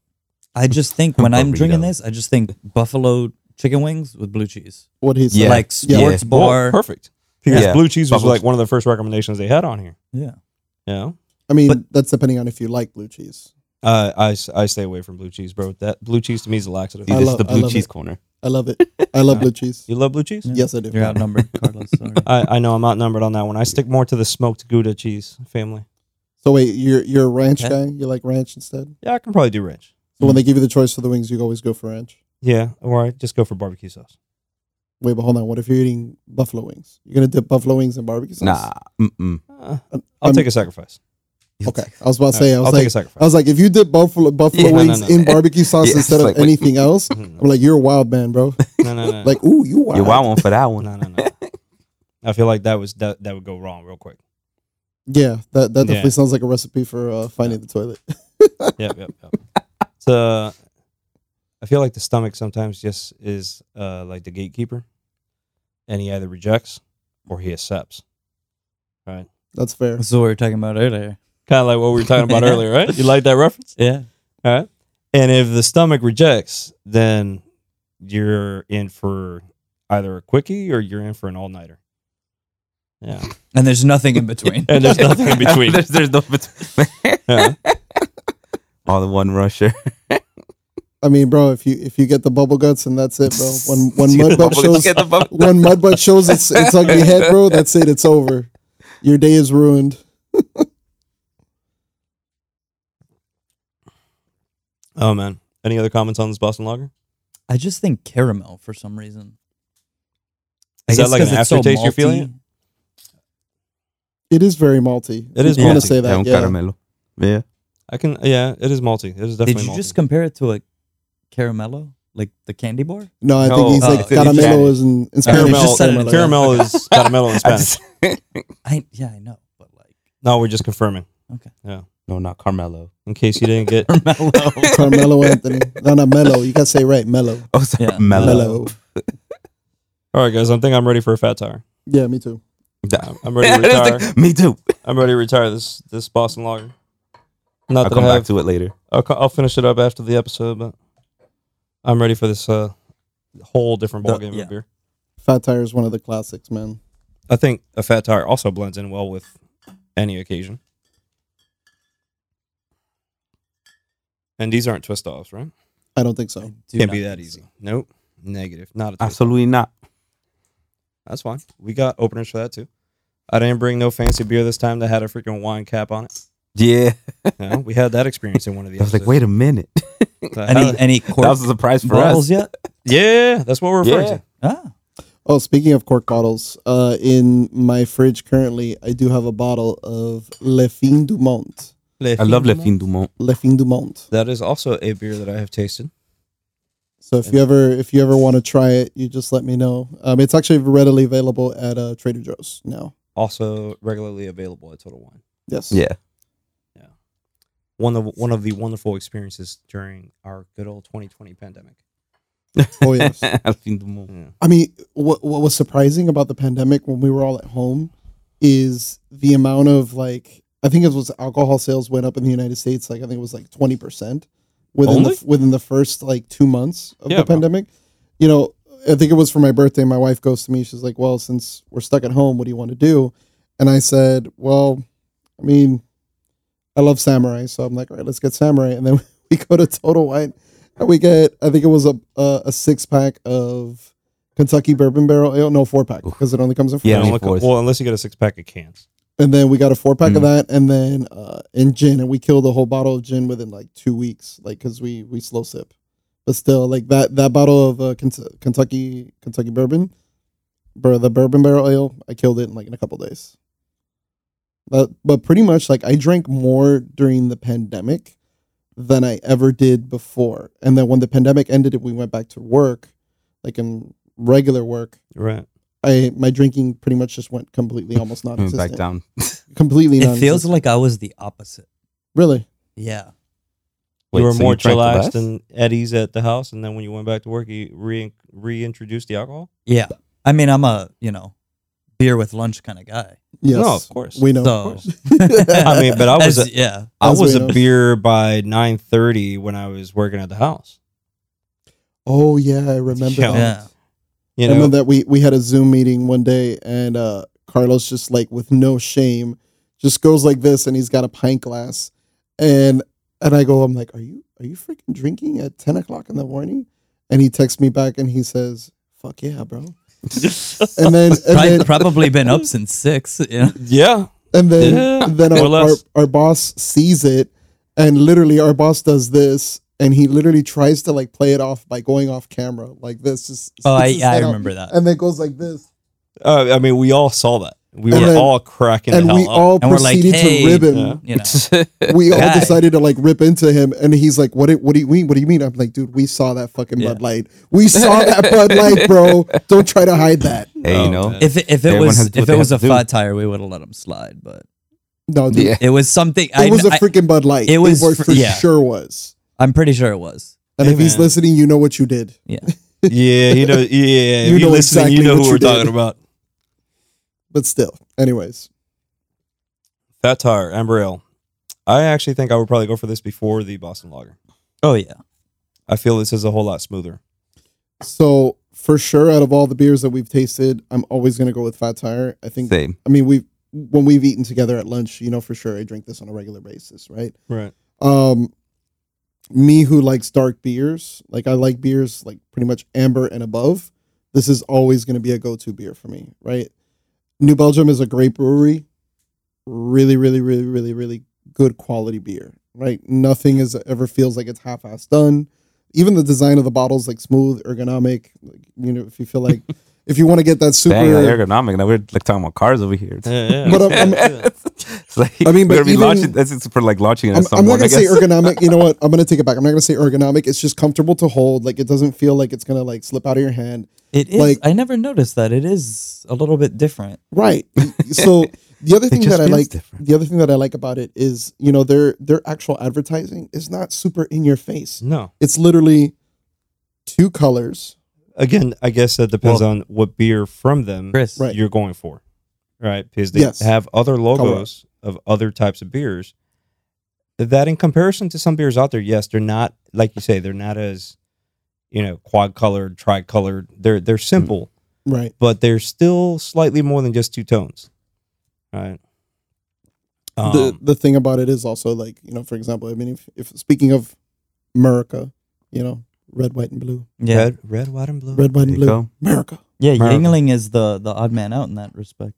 I just think when I'm drinking this, I just think buffalo chicken wings with blue cheese, What he said. Yeah. like Yeah. sports Well, bar. perfect. Because Yeah. blue cheese was Bubbles. like one of the first recommendations they had on here. yeah, Yeah. I mean, But- that's depending on if you like blue cheese. Uh, I, s- I stay away from blue cheese, bro. That blue cheese to me is a laxative. See, I this love- is the I blue love cheese it. corner. I love it. I love blue cheese. You love blue cheese? Yeah. Yes, I do. you're outnumbered, Carlos. Sorry. [LAUGHS] I, I know I'm outnumbered on that one. I stick more to the smoked Gouda cheese family. So wait, you're you're a ranch Okay. guy. You like ranch instead. Yeah, I can probably do ranch. So when they give you the choice for the wings, you always go for ranch. Yeah, or I just go for barbecue sauce. Wait, but hold on. What if you're eating buffalo wings? You're gonna dip buffalo wings in barbecue sauce? Nah. Mm-mm. Uh, Um, I'll I'm- take a sacrifice. [LAUGHS] Okay, I was about to say. I was I'll like, take a sacrifice. I was like, if you dip buffalo buffalo Yeah, no, wings no, no. in barbecue sauce [LAUGHS] Yeah, instead it's of wait. anything else. I'm like, you're a wild man, bro. [LAUGHS] no, no, no. like, ooh, you wild. You want one for that one? no, no, no. I feel like that was that, that would go wrong real quick. Yeah, that that definitely Yeah. sounds like a recipe for uh, finding the toilet. Yep, yep, yep. So I feel like the stomach sometimes just is uh, like the gatekeeper, and he either rejects or he accepts. Right. That's fair. That's what we were talking about earlier. Kind of like what we were talking about [LAUGHS] Yeah. earlier, right? You like that reference? Yeah. All right. And if the stomach rejects, then you're in for either a quickie or you're in for an all nighter. Yeah. And there's nothing in between. [LAUGHS] And there's nothing in [LAUGHS] between. there's, there's no between. Yeah. All the one rusher. I mean, bro, if you if you get the bubble guts and that's it, bro. When [LAUGHS] when You get the mud butt shows get the bubble- when mud butt shows its its ugly head, bro, that's it. It's over. Your day is ruined. [LAUGHS] Oh man. Any other comments on this Boston Lager? I just think caramel for some reason. I Is that guess like an it's so aftertaste you're feeling. It is very malty. It is I'm gonna malty. say Yeah, that. Yeah. caramelo. Yeah. I can. Yeah, it is malty. It is definitely. Did you malty. just compare it to a caramello, like the candy bar? No, I No, think he's uh, like it's caramelo Spanish. is in, in Spanish. caramel? just said it in caramel is [LAUGHS] caramel in I Spanish. just- [LAUGHS] I yeah, I know, but like No, we're just confirming Okay. Yeah. no, not Carmelo. in case you didn't get. [LAUGHS] Carmelo. Carmelo Anthony. No, not mellow. You gotta say it right, mellow. Oh, sorry. Yeah. Mellow. Mellow. All right, guys. I think I'm ready for a fat tire. Yeah, me too. I'm- I'm ready to retire. Me too. I'm ready to retire this this Boston Lager. Not I'll that come I back have. to it later. I'll, co- I'll finish it up after the episode, but I'm ready for this uh, whole different The- ball game yeah. of beer. Fat Tire is one of the classics, man. I think a fat tire also blends in well with any occasion. And these aren't twist offs, right? I don't think so. Do Can't be that easy. so. Nope. Negative. Not a twist. Absolutely not. That's fine. We got openers for that too. I didn't bring no fancy beer this time that had a freaking wine cap on it. Yeah. Yeah, we had that experience in one of the I was like, wait a minute. So [LAUGHS] Any had- any That was a surprise for bottles us. yet? yeah, that's what we're referring Yeah. to. Ah, Oh, speaking of cork bottles, uh, in my fridge currently, I do have a bottle of Le Fin du Monde. I love Le Fin du Monde. Le Fin du Monde. That is also a beer that I have tasted. So if you ever if you ever want to try it, you just let me know. Um, it's actually readily available at uh, Trader Joe's now. Also regularly available at Total Wine. Yes. Yeah. One of one of the wonderful experiences during our good old 2020 pandemic. Oh yes. [LAUGHS] Le Fin du Monde. Yeah. I mean, what what was surprising about the pandemic when we were all at home is the amount of like I think it was alcohol sales went up in the United States. Like I think it was like twenty percent within Only? the within the first like two months of Yeah, the bro. pandemic. You know, I think it was for my birthday. My wife goes to me. She's like, "Well, since we're stuck at home, what do you want to do?" And I said, "Well, I mean, I love samurai, so I'm like, all right, let's get samurai." And then [LAUGHS] we go to Total Wine and we get I think it was a a, a six pack of Kentucky Bourbon Barrel Ale, no four pack because it only comes in four. Yeah, Well, look- well, unless you get a six pack of cans. And then we got a four pack of Mm. that, and then uh, in gin, and we killed a whole bottle of gin within like two weeks, like because we we slow sip. But still, like that that bottle of uh, Kentucky Kentucky bourbon, bur- the bourbon barrel ale, I killed it in like in a couple days. But but pretty much like I drank more during the pandemic than I ever did before, and then when the pandemic ended, and we went back to work, like in regular work. Right. I my drinking pretty much just went completely almost [LAUGHS] Went non-existent. back down. [LAUGHS] Completely it non feels like I was the opposite. really. Yeah. Wait, you were so more drank chillaxed less? than Eddie's at the house, and then when you went back to work, you re- reintroduced the alcohol. Yeah. I mean, I'm a, you know, beer with lunch kind of guy. Yes. No, of course. We know. So, [LAUGHS] I mean, but I was As- a, yeah. I As was a know. beer by nine thirty when I was working at the house. oh yeah, I remember. Yeah. that. Yeah. You I know, remember that we we had a Zoom meeting one day, and uh, Carlos just like with no shame, just goes like this, and he's got a pint glass, and and I go, I'm like, are you are you freaking drinking at ten o'clock in the morning? And he texts me back, and he says, "Fuck yeah, bro." [LAUGHS] And then and Probably, then probably been up since six. [LAUGHS] Yeah. yeah, and then Yeah, then our, our our boss sees it, and literally our boss does this, and he literally tries to like play it off by going off camera like this. Just Oh, I, sticks I head out, remember that. And then goes like this, Uh, I mean, we all saw that. We And were then- all cracking and the we up. all And we're like, proceeded "Hey." to rib him. Yeah. You know, [LAUGHS] We all decided to like rip into him, and he's like, "What? do- What do you mean? What do you mean?" I'm like, "Dude, we saw that fucking Yeah. Bud Light. We saw [LAUGHS] that Bud Light, bro. Don't try to hide that." Hey, Oh, you know, man. if it, if it Everyone was has to do if it was a have to do. flat tire, we would have let him slide. But No, dude, yeah. it was something. it I, was a freaking Bud Light. it was was fr- for yeah. sure was. I'm pretty sure it was. And Hey, if he's listening, you know what you did. Yeah. yeah, you know, yeah. [LAUGHS] If You you know listening, exactly you know who we're did. talking about. But still, anyways, Fat Tire, Amber Ale. I actually think I would probably go for this before the Boston Lager. Oh yeah. I feel this is a whole lot smoother. so for sure, out of all the beers that we've tasted, I'm always gonna go with Fat Tire. I think. same. I mean, we've, when we've eaten together at lunch, you know for sure I drink this on a regular basis, right? Right. Um, me who likes dark beers, like I like beers like pretty much amber and above. This is always going to be a go-to beer for me, right? New Belgium is a great brewery, really, really, really, really, really good quality beer, right? Nothing is ever feels like it's half-assed done. Even the design of the bottles, like smooth, ergonomic. Like, you know, if you feel like [LAUGHS] if you want to get that super, Dang, ergonomic. Now we're like talking about cars over here. Yeah, yeah. But I'm- I'm- [LAUGHS] it's like I mean, but we're gonna be even- launching. This is for like launching it I'm, at some I'm not gonna I say [LAUGHS] ergonomic. You know what? I'm gonna take it back. I'm not gonna say ergonomic. It's just comfortable to hold. Like it doesn't feel like it's gonna like slip out of your hand. It is. Like- I never noticed that. It is a little bit different. Right. so the other [LAUGHS] thing that I like, different. the other thing that I like about it is, you know, their their actual advertising is not super in your face. No. It's literally two colors. Again, I guess that depends Well- on what beer from them Chris, Right. you're going for. Right? Because they Yes. have other logos of other types of beers that in comparison to some beers out there, yes, they're not like you say, they're not as you know, quad colored, tricolored. They're they're simple, Right. but they're still slightly more than just two tones. Right. the Um, the thing about it is also like, you know, for example, I mean if, if speaking of America, you know, red, white, and blue. yeah, red, red, white, and blue. Red, white, and blue. go. America. yeah. America. Yuengling is the the odd man out in that respect.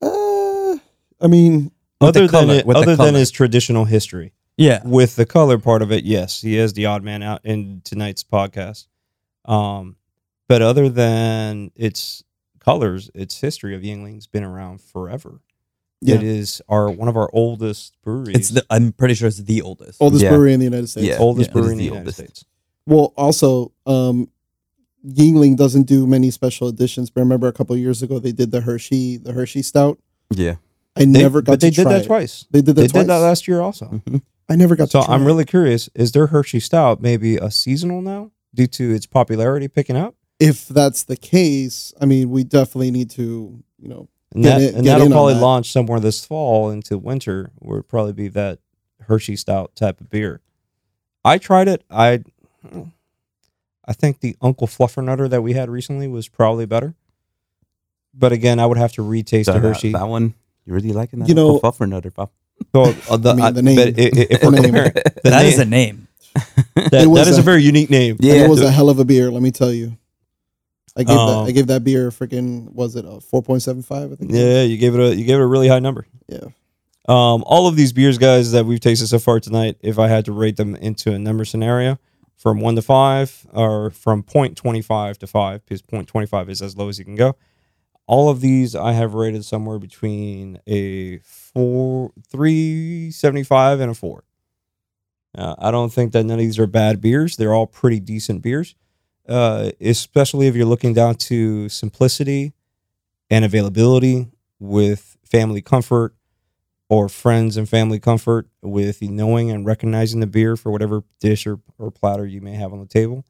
Uh I mean, With the other color, than it, with the other than color. his traditional history. Yeah, with the color part of it, yes, he is the odd man out in tonight's podcast. Um, but other than its colors, its history of Yuengling's been around forever. Yeah. It is our one of our oldest breweries. it's. The, I'm pretty sure it's the oldest. oldest Yeah. brewery in the United States. Yeah. oldest yeah, brewery in the, the United. States. Well, also, um, Yuengling doesn't do many special editions. But remember, a couple of years ago, they did the Hershey, the Hershey Stout. Yeah. I They- never got but they to did that it. twice. They did that They twice. did that last year also. Mhm. I never got So to try I'm it. really curious: is their Hershey Stout maybe a seasonal now due to its popularity picking up? If that's the case, I mean, we definitely need to, you know, And, Get that, in- and get that'll probably that. launch somewhere this fall into winter, it'd probably be that Hershey Stout type of beer. I tried it. I I think the Uncle Fluffernutter that we had recently was probably better. But again, I would have to retaste So the Hershey. that one, you really liking that? You know- Uncle Fluffernutter, Pop. So, [LAUGHS] uh, the, I mean, the name. but i- i- if we're name. comparing- [LAUGHS] the That is name- a name. [LAUGHS] that, It was that is a, a- very unique name. and Yeah. it was a hell of a beer. Let me tell you. I gave that. Um, I gave that beer a freaking. Was it a four point seven five? I think. Yeah, you gave it a you gave it a really high number. Yeah. Um, all of these beers, guys, that we've tasted so far tonight, if I had to rate them into a number scenario from one to five, or from 0.25 to five, because 0.25 is as low as you can go. All of these I have rated somewhere between a four, three seventy five and a four. Uh, I don't think that none of these are bad beers. They're all pretty decent beers, uh, especially if you're looking down to simplicity and availability with family comfort or friends and family comfort with knowing and recognizing the beer for whatever dish or, or platter you may have on the table.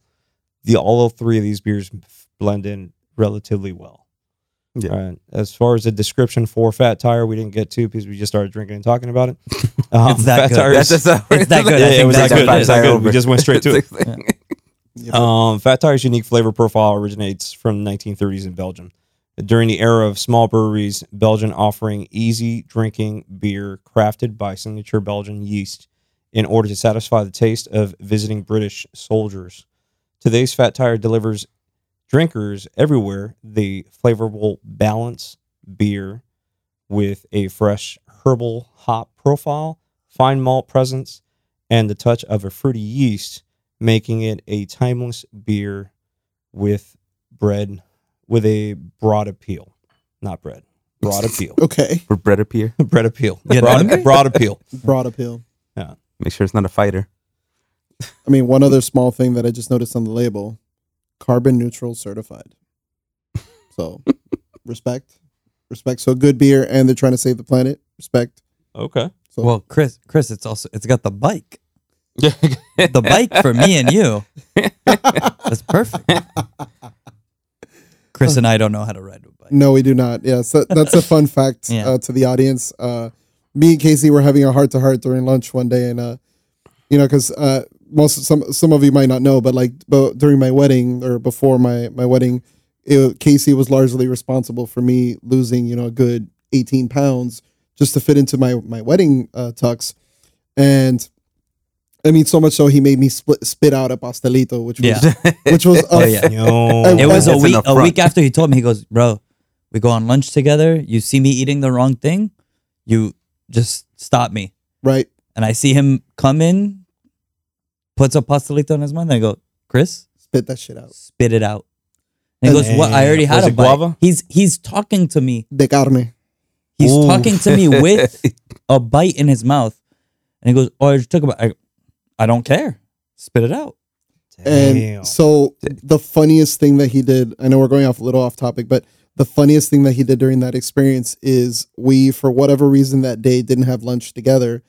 The all three of these beers blend in relatively well. Yeah. All right. As far as the description for Fat Tire, we didn't get to because we just started drinking and talking about it. [LAUGHS] Um, It's that Fat good. Tire That's is- It's that good. Yeah, it was that's that good. what It's that good. We just went straight to it. [LAUGHS] Yeah. Um, Fat Tire's unique flavor profile originates from the 1930s in Belgium. During the era of small breweries, Belgian offering easy drinking beer crafted by signature Belgian yeast in order to satisfy the taste of visiting British soldiers. Today's Fat Tire delivers drinkers everywhere the flavorful balance beer with a fresh herbal hop profile, fine malt presence, and the touch of a fruity yeast, making it a timeless beer with bread with a broad appeal. Not bread. Broad appeal. [LAUGHS] Okay, For bread appeal. [LAUGHS] bread appeal. Getting Broad, hungry? broad appeal. broad appeal. Yeah. Make sure it's not a fighter. I mean, one other small thing that I just noticed on the label: carbon neutral certified. So, [LAUGHS] respect, respect. So good beer, and they're trying to save the planet. Respect. Okay. So Well, Chris, Chris, it's also it's got the bike. Yeah. [LAUGHS] The bike for me and you. [LAUGHS] That's perfect. Chris and I don't know how to ride a bike. No, we do not. Yeah, so that's a fun fact Yeah. uh, to the audience. Uh, me and Casey were having a heart to heart during lunch one day, and uh, you know, because uh, most some some of you might not know, but like but during my wedding or before my my wedding, it, Casey was largely responsible for me losing you know a good eighteen pounds just to fit into my my wedding uh, tux, and. I mean, so much so he made me split, spit out a pastelito, which was Yeah. [LAUGHS] which was Oh, yeah. [LAUGHS] Yo. It It was a week a week after he told me. He goes, "Bro, we go on lunch together. You see me eating the wrong thing, you just stop me." right. And I see him come in, puts a pastelito in his mouth, and I go, "Chris, Spit that shit out. spit it out." And he goes, "What? I already had Was a it bite." guava? He's he's talking to me. De carne. He's Ooh. talking to me [LAUGHS] with a bite in his mouth, and he goes, "Oh, I just took a bite." I, I don't care. Spit it out. Damn. And so the funniest thing that he did, I know we're going off a little off topic, but the funniest thing that he did during that experience is we, for whatever reason that day, didn't have lunch together.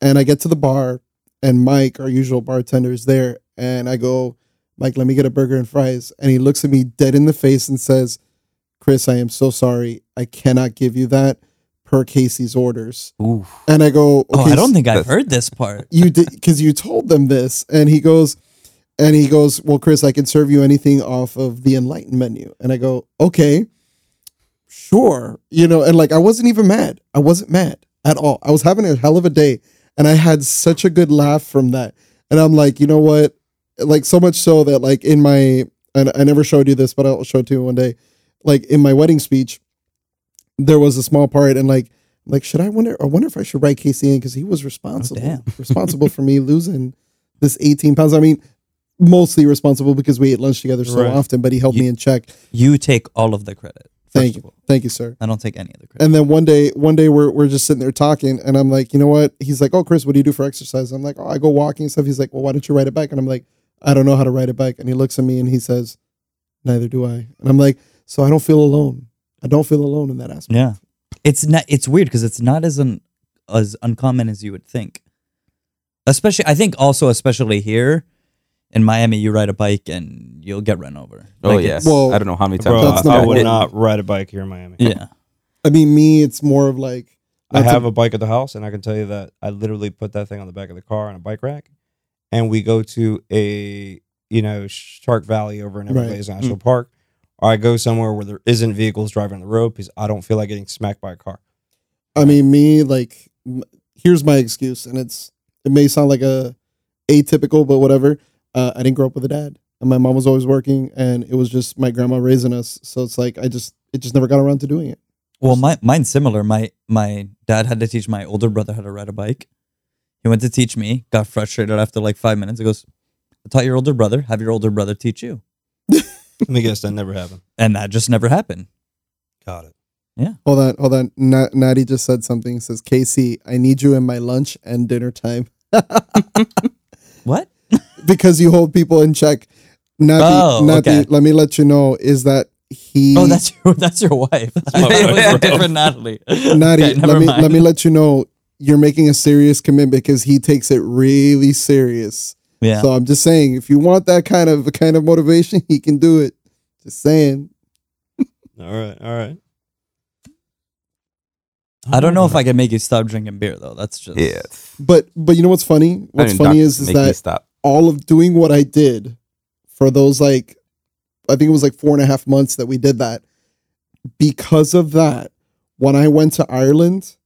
And I get to the bar and Mike, our usual bartender, is there. And I go, Mike, let me get a burger and fries. And he looks at me dead in the face and says, Chris, I am so sorry. I cannot give you that per Casey's orders. Ooh. And I go, Oh, I don't think I've heard this part. you did because you told them this and he goes and he goes well chris i can serve you anything off of the enlightened menu and i go okay sure you know and like i wasn't even mad i wasn't mad at all i was having a hell of a day and i had such a good laugh from that and i'm like you know what like so much so that like in my and i never showed you this but i'll show it to you one day like in my wedding speech there was a small part and like like should i wonder i wonder if i should write casey in because he was responsible damn. [LAUGHS] responsible for me losing this 18 pounds i mean mostly responsible because we ate lunch together so Right. often but he held You- me in check You take all of the credit. Thank you. thank you sir. I don't take any of the credit. and then one day one day we're, we're just sitting there talking and i'm like you know what? He's like oh chris what do you do for exercise? I'm like oh i go walking and stuff. He's like well why don't you ride a bike? And i'm like i don't know how to ride a bike. And he looks at me and he says neither do i. And i'm like so i don't feel alone. I don't feel alone in that aspect. Yeah, it's not. It's weird because it's not as un, as uncommon as you would think. Especially, I think also especially here in Miami, you ride a bike and you'll get run over. Oh Like, yeah. it's- Well, I don't know how many times. Bro, I That's lost I number would one. not ride a bike here in Miami. yeah. i mean me it's more of like I have a bike at the house, and I can tell you that I literally put that thing on the back of the car on a bike rack, and we go to a you know Shark Valley over in Right. Everglades National mm. Park, or I go somewhere where there isn't vehicles driving on the road because I don't feel like getting smacked by a car. I mean, me like m- here's my excuse, and it's it may sound like a atypical, but whatever. Uh, I didn't grow up with a dad, and my mom was always working, and it was just my grandma raising us. So it's like I just it just never got around to doing it. Well, my, mine's similar. My my dad had to teach my older brother how to ride a bike. He went to teach me, got frustrated after like five minutes. He goes, I taught your older brother, have your older brother teach you. [LAUGHS] Let me guess, that never happened. And that just never happened. Got it. Yeah. Hold on, hold on. Na- Natty just said something. He says, "Casey, I need you in my lunch and dinner time [LAUGHS] What? [LAUGHS] because you hold people in check." Natty, Oh, Natty, okay. let me let you know is that he. Oh, that's [LAUGHS] your that's your wife. my [LAUGHS] wife, different Natalie. Natty, Okay, let me mind. let me let you know you're making a serious commitment because he takes it really serious. Yeah. So I'm just saying, if you want that kind of kind of motivation, he can do it. Just saying. All right, all right. I don't know if I can make you stop drinking beer though. That's just Yeah. But but you know what's funny? I What's mean, funny doc- is is make that stop. All of doing what I did for those like I think it was like four and a half months that we did that. Because of that, when I went to Ireland,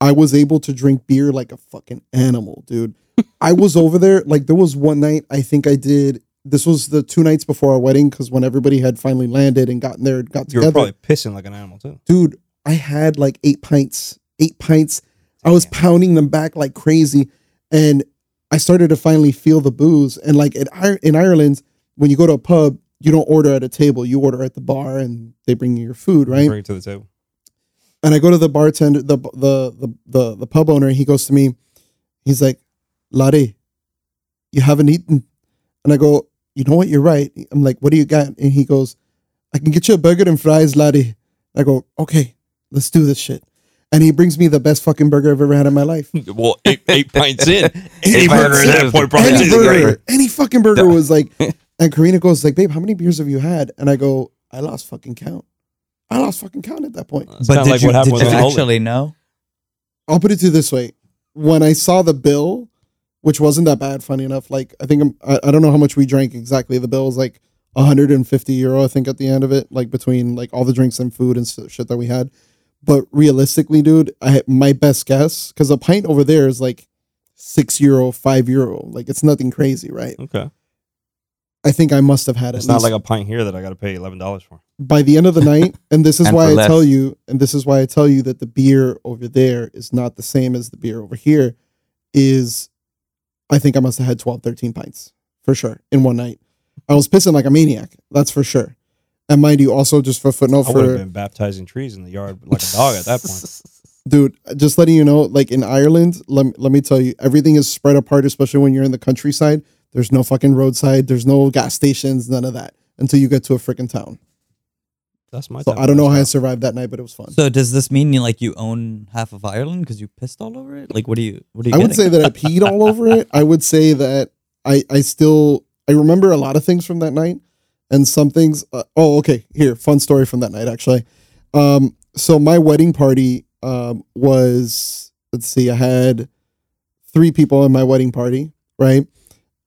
I was able to drink beer like a fucking animal, dude. [LAUGHS] I was over there, like there was one night I think I did this was the two nights before our wedding, because when everybody had finally landed and gotten there got You together. You were probably pissing like an animal too. dude, I had like eight pints, eight pints. I was pounding them back like crazy. And I started to finally feel the booze. And like in, in Ireland, when you go to a pub, you don't order at a table, you order at the bar and they bring you your food, right? Bring it to the table. And I go to the bartender, the the the the, the pub owner, and he goes to me, he's like, Laddie, you haven't eaten. And I go, you know what, you're right. I'm like, what do you got? And he goes, I can get you a burger and fries, laddie. I go, okay, let's do this shit. And he brings me the best fucking burger I've ever had in my life. [LAUGHS] Well, eight, eight pints in. [LAUGHS] Any Eight burger burger at that point probably any tasted burger, great. any fucking burger was like, [LAUGHS] and Karina goes like, babe, how many beers have you had? And I go, I lost fucking count. I lost fucking count at that point. Uh, it's but did like you, what happened did you actually know? I'll put it to you this way: when I saw the bill, which wasn't that bad, funny enough. Like I think I'm, I, I don't know how much we drank exactly. The bill was like 150 euro, I think, at the end of it, like between like all the drinks and food and shit that we had. But realistically, dude, I my best guess because a pint over there is like six euro, five euro. Like it's nothing crazy, right? Okay. I think I must have had it. It's not like a pint here that I got to pay eleven dollars for. by the end of the [LAUGHS] night, and this is And why I less. tell you, and this is why I tell you that the beer over there is not the same as the beer over here. Is I think I must have had 12, 13 pints for sure in one night. I was pissing like a maniac, that's for sure. And mind you, also just for footnote I would have for been baptizing trees in the yard like a dog at that point. [LAUGHS] dude, just letting you know, like in Ireland, let, let me tell you, everything is spread apart, especially when you're in the countryside. There's no fucking roadside, there's no gas stations, none of that until you get to a freaking town. That's my. So I don't know how I survived that night, but it was fun. So does this mean you like you own half of Ireland because you pissed all over it? Like what do you what are you I would say that I [LAUGHS] peed all over it. I would say that I I still I remember a lot of things from that night, and some things. Uh, oh, okay. Here, fun story from that night actually. Um, so my wedding party um was let's see, I had three people in my wedding party, right?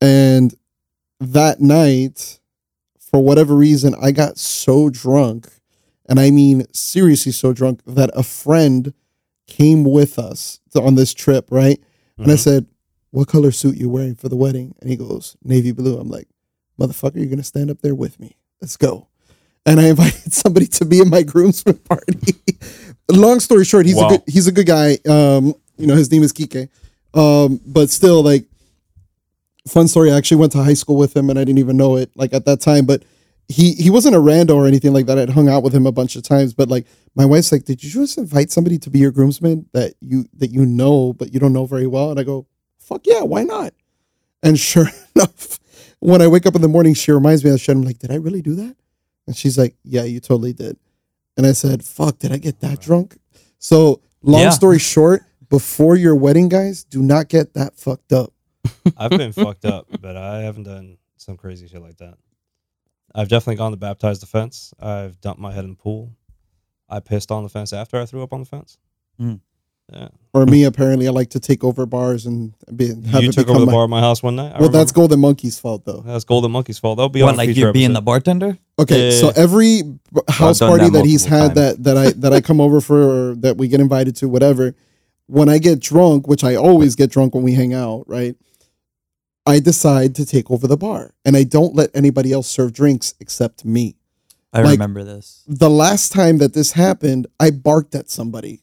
And that night, for whatever reason, I got so drunk, and I mean seriously so drunk that a friend came with us to- on this trip, right? And I Mhm. said, What color suit you wearing for the wedding? And he goes, Navy blue. I'm like, Motherfucker, you're gonna stand up there with me. Let's go. And I invited [LAUGHS] somebody to be in my groomsmen [LAUGHS] party. Long story short, he's Wow. a good he's a good guy. Um, you know, his name is Kike. Um, but still like fun story. I actually went to high school with him and I didn't even know it like at that time, but he he wasn't a rando or anything like that. I'd hung out with him a bunch of times, but like my wife's like, "Did you just invite somebody to be your groomsman that you that you know but you don't know very well?" And I go, "Fuck yeah, why not?" And sure [LAUGHS] enough, when I wake up in the morning, she reminds me of that shit. I'm like, "Did I really do that?" And she's like, "Yeah, you totally did." And I said, "Fuck, did I get that drunk?" So long Yeah. story short, before your wedding, guys, do not get that fucked up. [LAUGHS] I've been fucked up, but I haven't done some crazy shit like that. I've definitely gone to baptize the fence. I've dumped my head in the pool. I pissed on the fence after I threw up on the fence. Mm. Yeah, Or me, apparently, I like to take over bars and be. Have you it took become over the my- bar at my house one night. I Well, that's. Golden Monkey's fault, though. that's Golden Monkey's fault. They'll be what on a like future you being the bartender? Okay, Yeah. so every house party that that, he's multiple had that that I that I come over for or that we get invited to, whatever. When I get drunk, which I always get drunk when we hang out, right? I decide to take over the bar, and I don't let anybody else serve drinks except me. I Like- remember this. The last time that this happened, I barked at somebody.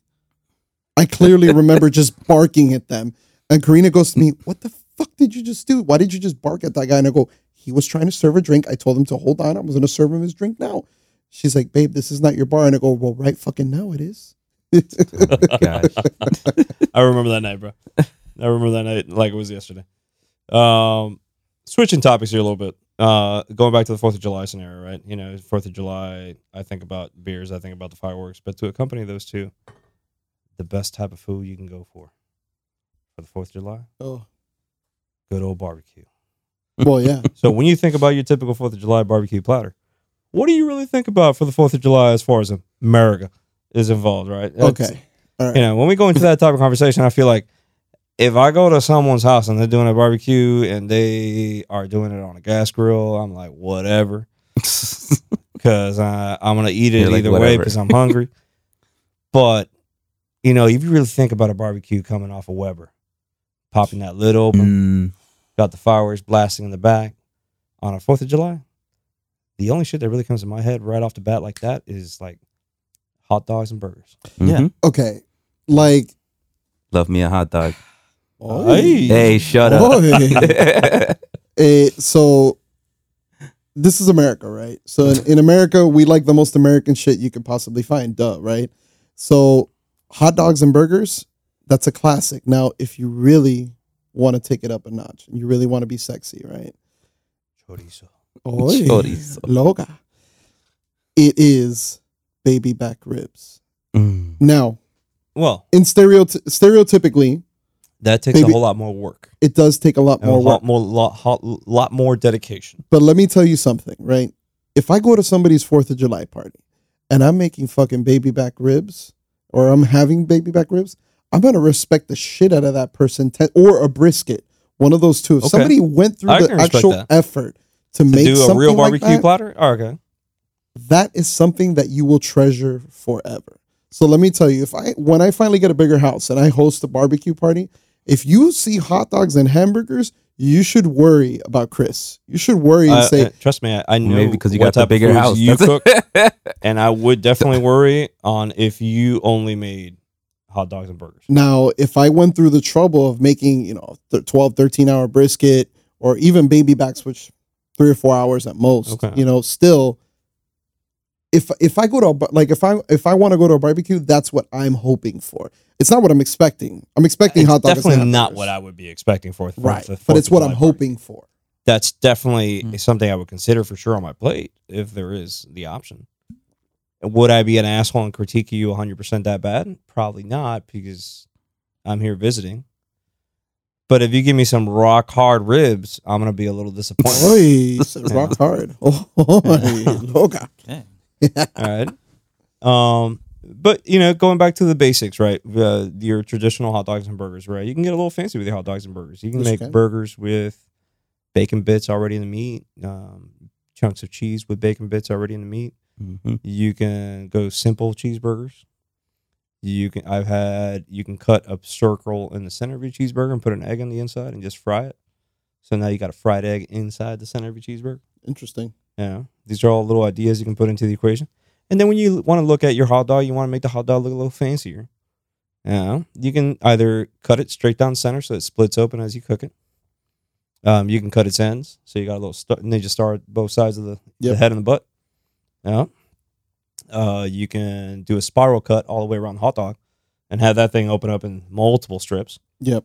I clearly remember just barking at them, and Karina goes to me, "What the fuck did you just do? Why did you just bark at that guy?" And I go, "He was trying to serve a drink. I told him to hold on. I was going to serve him his drink now." She's like, "Babe, this is not your bar." And I go, "Well, right fucking now it is." [LAUGHS] Gosh. I remember that night, bro. I remember that night like it was yesterday. Um, switching topics here a little bit. Uh, going back to the Fourth of July scenario, right? You know, Fourth of July. I think about beers. I think about the fireworks. But to accompany those two, the best type of food you can go for for the Fourth of July, oh, good old barbecue. [LAUGHS] well, yeah. So when you think about your typical Fourth of July barbecue platter, what do you really think about for the Fourth of July as far as America is involved, right? That's- Okay, all right. you know, when we go into that type of conversation, I feel like if I go to someone's house and they're doing a barbecue and they are doing it on a gas grill, I'm like, whatever, [LAUGHS] because uh, I'm gonna eat it You're like, either way because I'm hungry. [LAUGHS] but you know, if you really think about a barbecue coming off of Weber, popping that lid open, Mm, got the fireworks blasting in the back on a Fourth of July, the only shit that really comes to my head right off the bat like that is like hot dogs and burgers. Yeah. mhm. Okay, like Love me a hot dog. [SIGHS] Hey. Hey, shut up. Boy. [LAUGHS] Eh, so this is America, right? So in, in America, we like the most American shit you could possibly find. Duh, right? So hot dogs and burgers, that's a classic. Now, if you really want to take it up a notch, and you really want to be sexy, right? Chorizo. Oy, Chorizo. loca. It is baby back ribs. Mm. Now, Well, in stereoty- stereotypically, that takes a whole lot more work. it does take a lot A more work. lot more, lot, hot- lot more dedication. But let me tell you something, right? If I go to somebody's Fourth of July party and I'm making fucking baby back ribs, or I'm having baby back ribs, I'm gonna respect the shit out of that person, te- or a brisket, one of those two. If Okay. somebody went through I the actual that. effort to, To make do a real like barbecue that, platter? Oh, okay. that is something that you will treasure forever. So let me tell you, if I when I finally get a bigger house and I host a barbecue party, if you see hot dogs and hamburgers, you should worry about Chris. You should worry and Uh, say, uh, trust me, I, I know Maybe because you what got the type of bigger foods house. you That's- [LAUGHS] cook, and I would definitely worry on if you only made hot dogs and burgers. Now, if I went through the trouble of making, you know, th- 12, 13 hour brisket or even baby backs, which three or four hours at most, Okay. you know, still, if if I go to a, bar- like if I if I want to go to a barbecue, that's what I'm hoping for. It's not what I'm expecting. I'm expecting It's hot dogs. definitely not what I would be expecting for, for right, the but it's what I'm party. hoping for. That's definitely Mm. something I would consider for sure on my plate if there is the option. Would I be an asshole and critique you 100% that bad? Probably not because I'm here visiting. But if you give me some rock hard ribs, I'm going to be a little disappointed. Oy, [LAUGHS] rock hard. [LAUGHS] [LAUGHS] Oh, loca. Okay. [LAUGHS] All right. Um, but you know, going back to the basics, right? Uh, your traditional hot dogs and burgers, right? You can get a little fancy with your hot dogs and burgers. You can you make can. burgers with bacon bits already in the meat, um, chunks of cheese with bacon bits already in the meat. Mhm. You can go simple cheeseburgers. You can. I've had. You can cut a circle in the center of your cheeseburger and put an egg on the inside and just fry it. So now you got a fried egg inside the center of your cheeseburger. Interesting. Yeah, these are all little ideas you can put into the equation. And then when you want to look at your hot dog, you want to make the hot dog look a little fancier. Yeah, you can either cut it straight down center so it splits open as you cook it. Um, you can cut its ends so you got a little st- ninja star at both sides of the, the head and the butt. Yeah. Uh, you can do a spiral cut all the way around the hot dog, and have that thing open up in multiple strips. Yep.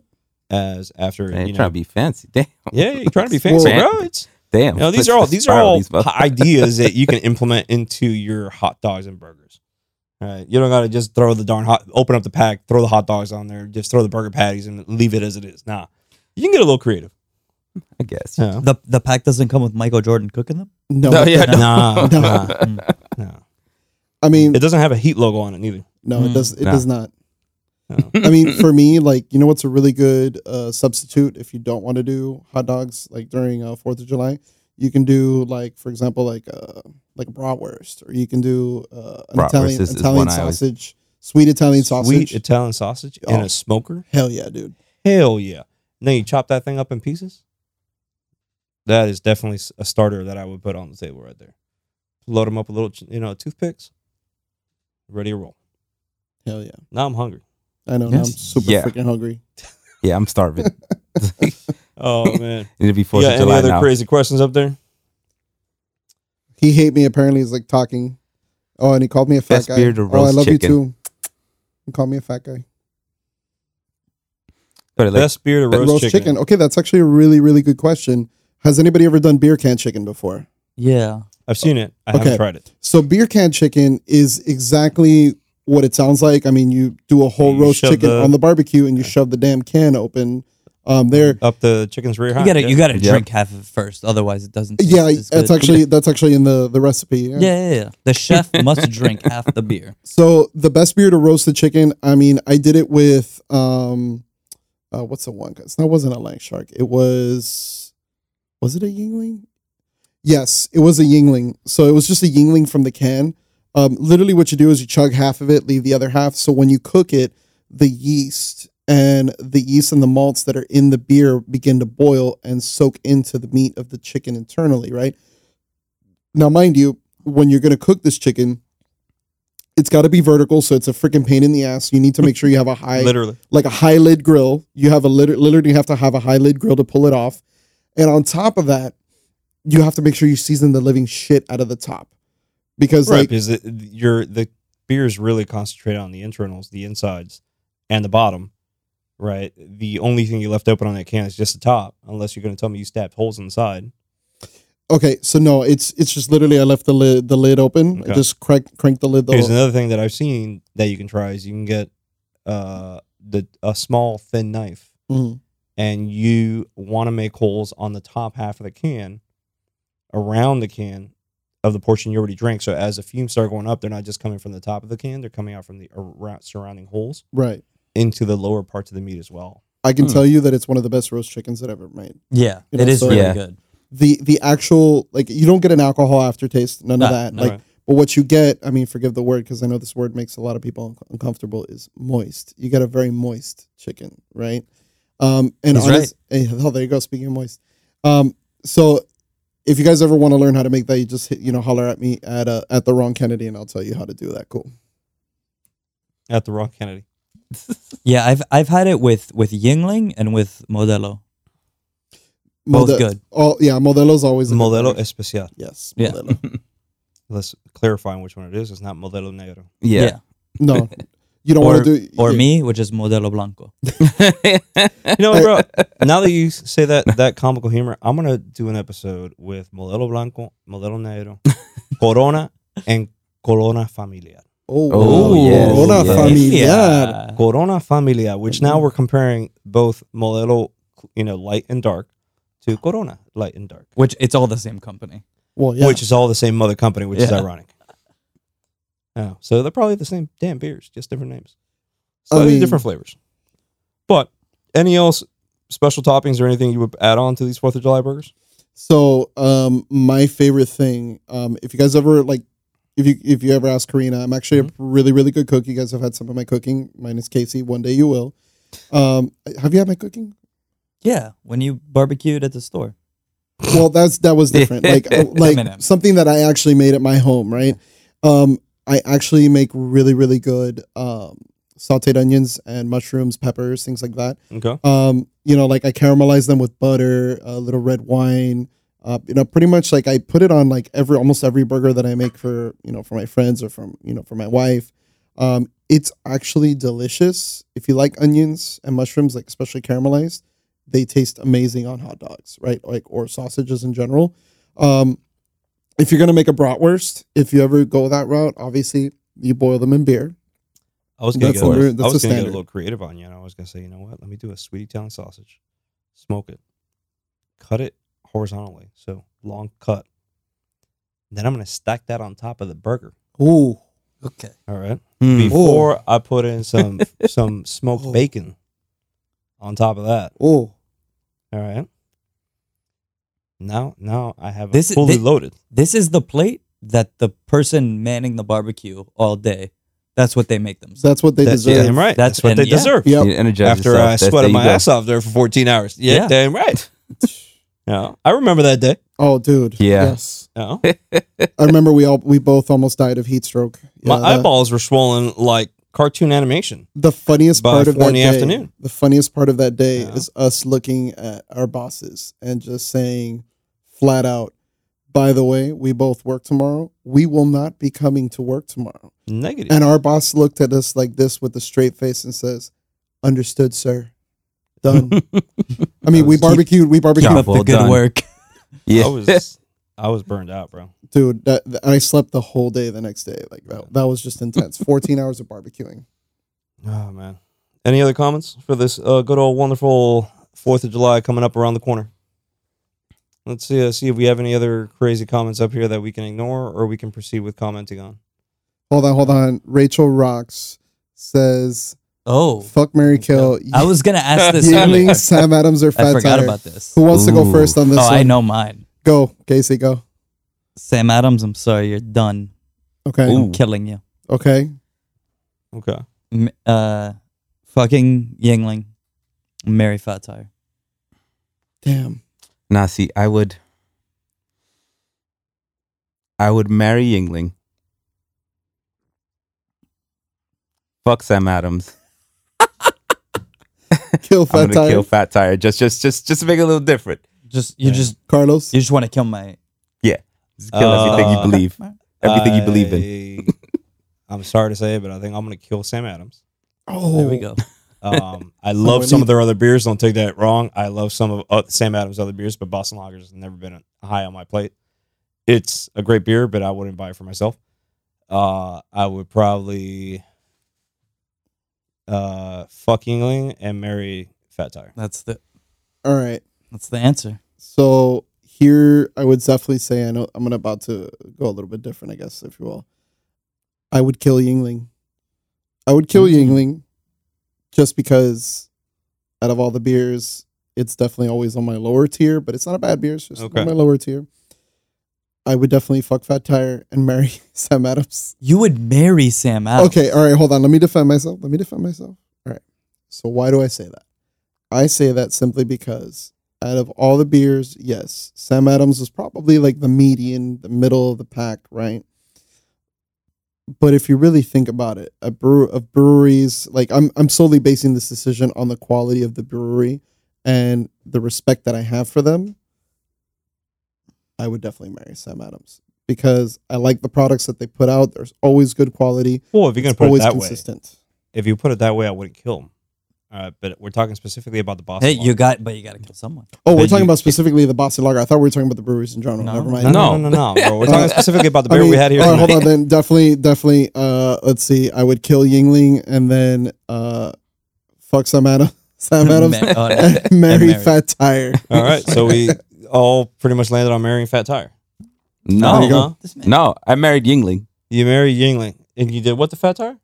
As after Man, you trying to be fancy. [LAUGHS] Damn. yeah, you're trying to be fancy, Well- bro. It's Damn. you know, these are all these are all these ideas that you can implement into your hot dogs and burgers. All right, you don't got to just throw the darn hot, open up the pack, throw the hot dogs on there, just throw the burger patties and leave it as it is. Nah, you can get a little creative. I guess. Yeah. The the pack doesn't come with Michael Jordan cooking them. No, No, yeah, Nah, No. nah, [LAUGHS] Mm. nah. [LAUGHS] I mean, It doesn't have a heat logo on it neither. no, it Mm. does. It No. does not. I mean, [LAUGHS] for me, like you know, what's a really good uh, substitute if you don't want to do hot dogs like during uh, Fourth of July? You can do like, for example, like uh, like a bratwurst, or you can do uh, an Italian Italian one I always- sausage, sweet Italian sausage. Sweet Italian sausage in Oh. a smoker. Hell yeah, dude. Hell yeah! And then you chop that thing up in pieces. That is definitely a starter that I would put on the table right there. Load them up a little, you know, toothpicks. Ready to roll. Hell yeah. Now I'm hungry. I know. Now I'm super Yeah. freaking hungry. [LAUGHS] Yeah, I'm starving. [LAUGHS] Oh man. [LAUGHS] It'll be You Fourth got of any other now. crazy questions up there? He hate me. Apparently, he's like talking. Oh, and he called me a fat Best guy. beer to oh, I love chicken. you too. He called me a fat guy. But like, Best beer to roast, Roast, chicken. chicken. Okay, that's actually a really, really good question. Has anybody ever done beer can chicken before? Yeah. I've seen it. I Okay. haven't tried it. So beer can chicken is exactly what it sounds like. I mean, you do a whole You roast chicken the- on the barbecue and you shove the damn can open. Um, there. Up the chicken's rear You gotta yeah. you gotta Yeah. drink half of it first, otherwise it doesn't. Taste Yeah, as that's good. actually that's actually in the the recipe. Yeah. Yeah, yeah, yeah. The chef must drink half the beer. [LAUGHS] So the best beer to roast the chicken. I mean, I did it with um, uh, what's the one? Cause that wasn't a Landshark. It was, was it a Yuengling? Yes, it was a Yuengling. So it was just a Yuengling from the can. Um, literally, what you do is you chug half of it, leave the other half. So when you cook it, the yeast and the yeast and the malts that are in the beer begin to boil and soak into the meat of the chicken internally, right? Now, mind you, when you're going to cook this chicken, It's got to be vertical, so it's a freaking pain in the ass. You need to make sure you have a high, [LAUGHS] Literally. like a high lid grill. You have a lit- literally have to have a high lid grill to pull it off, and on top of that, you have to make sure you season the living shit out of the top, because Right, like because it, your the beer is really concentrated on the internals, the insides, and the bottom. Right. The only thing you left open on that can is just the top, unless you're going to tell me you stabbed holes inside. okay, so no, it's it's just literally I left the lid the lid open, I Okay. just crank crank the lid. Here's another thing that I've seen that you can try is you can get uh the a small thin knife Mhm. and you want to make holes on the top half of the can around the can of the portion you already drank. So as the fumes start going up, they're not just coming from the top of the can; they're coming out from the around, surrounding holes right. into the lower parts of the meat as well. I can Hmm. tell you that it's one of the best roast chickens that I've ever made. Yeah, You know, it is so- really Yeah. good. the the actual like you don't get an alcohol aftertaste none of that no. like Right. but what you get i mean forgive the word because i know this word makes a lot of people un- uncomfortable is moist you get a very moist chicken right um and He's honest, eh, [LAUGHS] oh there you go speaking of moist um so if you guys ever want to learn how to make that you just hit, you know holler at me at uh, at the wrong kennedy and i'll tell you how to do that cool At the wrong Kennedy. [LAUGHS] Yeah, I've I've had it with with Yuengling and with Modelo. Both Mode- good. oh yeah modelo's always a good Modelo word. Especial. yes Yeah. modelo. [LAUGHS] Let's clarify which one it is. It's not Modelo Negro. Yeah. no [LAUGHS] you don't want to do or yeah. me, which is Modelo Blanco. [LAUGHS] You know, bro. [LAUGHS] now that you say that that comical humor, I'm gonna do an episode with Modelo Blanco, Modelo Negro, [LAUGHS] Corona, and Corona Familiar. oh, Oh, yes, Corona yes. familiar. Corona Familiar, which now we're comparing both Modelo, you know, light and dark, to Corona light and dark, Which it's all the same company. well yeah which is all the same mother company, which is ironic. Oh, so they're probably the same damn beers, just different names, I slightly mean- different flavors. But any else special toppings or anything you would add on to these Fourth of July burgers? So, um, my favorite thing, um, if you guys ever like, if you if you ever ask Karina, I'm actually a really really good cook. You guys have had some of my cooking. minus Casey. One day you will. Um, have you had my cooking? Yeah, when you barbecued at the store. Well, that's that was [LAUGHS] different. Like [LAUGHS] like something that I actually made at my home. Right. Um, I actually make really really good um, sautéed onions and mushrooms, peppers, things like that. Okay. um you know like i caramelize them with butter a little red wine uh you know pretty much like i put it on like every almost every burger that i make for you know for my friends or from you know for my wife um it's actually delicious if you like onions and mushrooms like especially caramelized they taste amazing on hot dogs right like or sausages in general um if you're gonna make a bratwurst if you ever go that route obviously you boil them in beer I was gonna That's get a under- little, I was a gonna get a little creative on you. And I was gonna say, you know what? Let me do a sweet Italian sausage, smoke it, cut it horizontally, so long cut. Then I'm gonna stack that on top of the burger. Ooh. Okay. All right. Mm. Before I put in some some [LAUGHS] smoked bacon on top of that. Oh. All right. Now, now I have This it is- fully thi- loaded. This is the plate that the person manning the barbecue all day. That's what they make them. That's what they That's deserve. damn right. That's, That's- what and they yeah. deserve. Yep. You energize After yourself. I That's- sweated you my go. ass off there for 14 hours. Yeah, Yeah. damn right. [LAUGHS] yeah, I remember that day. Oh, dude. Yeah. Yes. Yeah. [LAUGHS] I remember we all we both almost died of heat stroke. My that- eyeballs were swollen like cartoon animation. The funniest by part of four that in the day, afternoon. The funniest part of that day Yeah. is us looking at our bosses and just saying flat out, by the way, we both work tomorrow. We will not be coming to work tomorrow. Negative. And our boss looked at us like this with a straight face and says, Understood, sir. Done. [LAUGHS] I mean, we barbecued, we barbecued Keep up the good done. work. [LAUGHS] Yeah. I was I was burned out, bro. dude. That, that- I slept the whole day the next day. Like that, that was just intense. [LAUGHS] 14 hours of barbecuing. Oh man. Any other comments for this uh, good old wonderful Fourth of July coming up around the corner? Let's see uh, see if we have any other crazy comments up here that we can ignore or we can proceed with commenting on. Hold on, hold on. Rachel Rocks says, Oh, "Fuck Marry Kill." I was gonna [LAUGHS] ask this Yuengling. Sam Adams, or [LAUGHS] Fat I forgot Tire. about this. Who wants to go first on this Oh, one? I know mine. Go, Casey. Go. Sam Adams, I'm sorry, you're done. Okay. Ooh. I'm killing you. Okay. Okay. Uh, fucking Yuengling, marry Fat Tire. Damn. Nah, see, I would, I would marry Yuengling, Fuck Sam Adams. [LAUGHS] Kill I'm Fat gonna Tire. kill Fat Tire. Just, just, just, just to make it a little different. Just you Yeah. just Carlos. you just want to kill my Yeah, Just kill everything you Uh, believe. [LAUGHS] Everything you believe in. in. I'm sorry to say it, but I think I'm gonna kill Sam Adams. Oh, There we go. Um, I [LAUGHS] love some of their other beers. Don't take that wrong. I love some of uh, Sam Adams' other beers, but Boston Lager has never been high on my plate. It's a great beer, but I wouldn't buy it for myself. Uh, I would probably uh, fuck Yuengling and marry Fat Tire. That's the All right. that's the answer. So here, I would definitely say I know I'm gonna about to go a little bit different, I guess, if you will. I would kill Yuengling. I would kill Mm. Yuengling, just because out of all the beers, it's definitely always on my lower tier, but it's not a bad beer. It's just Okay. on my lower tier. I would definitely fuck Fat Tire and marry [LAUGHS] Sam Adams. You would marry Sam Adams. Okay, all right, hold on. Let me defend myself. Let me defend myself. All right. So why do I say that? I say that simply because out of all the beers, yes, Sam Adams was probably like the median, the middle of the pack, right? But if you really think about it, a brew of breweries, like I'm I'm solely basing this decision on the quality of the brewery and the respect that I have for them. I would definitely marry Sam Adams because I like the products that they put out. There's always good quality. Well, if you're gonna It's put it that consistent. way, if you put it that way, I wouldn't kill him. All right, but we're talking specifically about the Boston. Hey, Lager. you got, but you got to kill someone. Oh, we're talking you- about specifically the Boston Lager. I thought we were talking about the breweries in general. No. Never mind. no, no, no, no, bro. We're [LAUGHS] talking Uh, specifically about the I beer we had here. all right, hold on, then definitely, definitely. Uh, let's see. I would kill Yuengling and then uh, fuck Sam Adams, [LAUGHS] Sam [LAUGHS] Adams, Ma- oh, no. marry marry. Fat Tire. All right, so we all pretty much landed on marrying Fat Tire. No, There you go. Huh? This man- no. I married Yuengling. You married Yuengling, and you did what? The Fat Tire?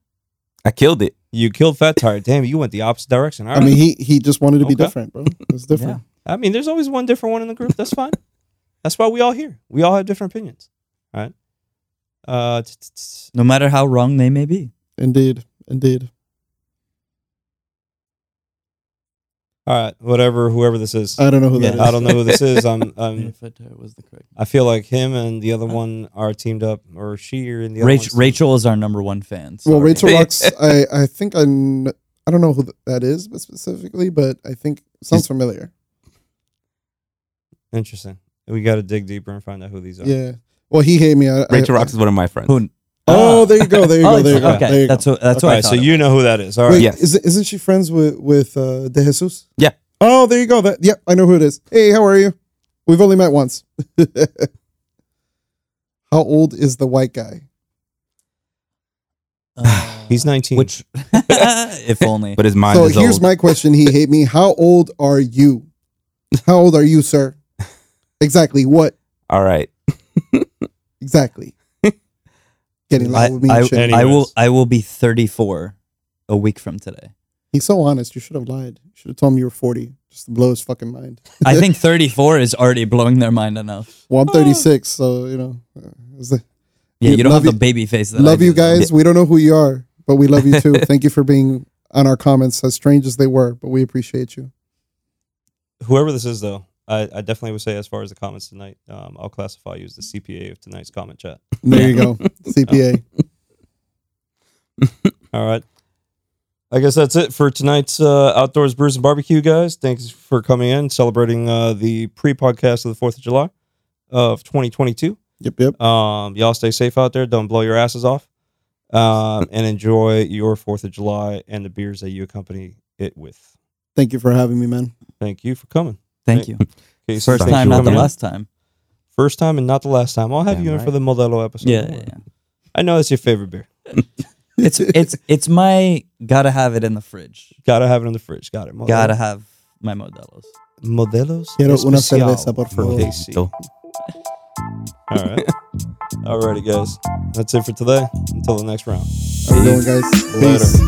I killed it. You killed Fat Tire. Damn, you went the opposite direction. All I right. mean, he he just wanted to be Okay. different, bro. It was [LAUGHS] different. Yeah. I mean, there's always one different one in the group. That's fine. That's why we all here. We all have different opinions. All right. Uh, t- t- t- No matter how wrong they may be. Indeed, indeed. All right. Whatever. Whoever this is, I don't know who that is. Yeah. I don't know who this is. I'm. [LAUGHS] I'm was the correct. I feel like him and the other one are teamed up, or she or the other Rachel, one's- Rachel is our number one fan. Well. Rachel Rocks. [LAUGHS] I I think I kn- I don't know who that is, but specifically, but I think it sounds familiar. Interesting. We got to dig deeper and find out who these are. Yeah. Well, he hate me. I, Rachel I, Rocks is one of my friends. Who? Oh, there you go. There you go. Oh, There you go. okay. There you that's go. what that's All what I right. So you know who that is. All right. Wait, Yes. isn't isn't she friends with with uh, De Jesus? Yeah. Oh, there you go. That yep, I know who it is. Hey, how are you? We've only met once. [LAUGHS] how old is the white guy? Uh, [SIGHS] He's 19. Which, [LAUGHS] if only. But his mind so is here's old. my question. He hate me. How old are you? How old are you, sir? Exactly. What? All right. Exactly. Getting I, loud with me. I, and shit. I will I will be 34 a week from today. He's so honest. You should have lied. You should have told him you were 40 just to blow his fucking mind. I think [LAUGHS] 34 is already blowing their mind enough. Well, I'm 36, so you know. uh, the- Yeah, You- you don't love have the baby face that love do, you though. guys. We don't know who you are, but we love you too. [LAUGHS] Thank you for being on our comments, as strange as they were, but we appreciate you. Whoever this is, though, I, I definitely would say, as far as the comments tonight, um, I'll classify you as the CPA of tonight's comment chat. There you go. [LAUGHS] CPA. [LAUGHS] All right. I guess that's it for tonight's uh, Outdoors Brews and Barbecue, guys. Thanks for coming in, celebrating uh, the pre podcast of the 4th of July of 2022. Yep, yep. Um, y'all stay safe out there. Don't blow your asses off. Um, and enjoy your 4th of July and the beers that you accompany it with. Thank you for having me, man. Thank you for coming. Thank you. Okay, so First thank time, for not the in. last time. First time and not the last time. I'll have Damn you in right. for the Modelo episode. Yeah, yeah, yeah. I know it's your favorite beer. [LAUGHS] It's it's it's my gotta have it in the fridge. Gotta have it in the fridge. Got it. Modelo. Gotta have my Modelos. Modelos. Quiero una Especial cerveza, por for favor. KC. So, All right. [LAUGHS] Alrighty, guys. That's it for today. Until the next round. Have a good one, guys. Later. Peace.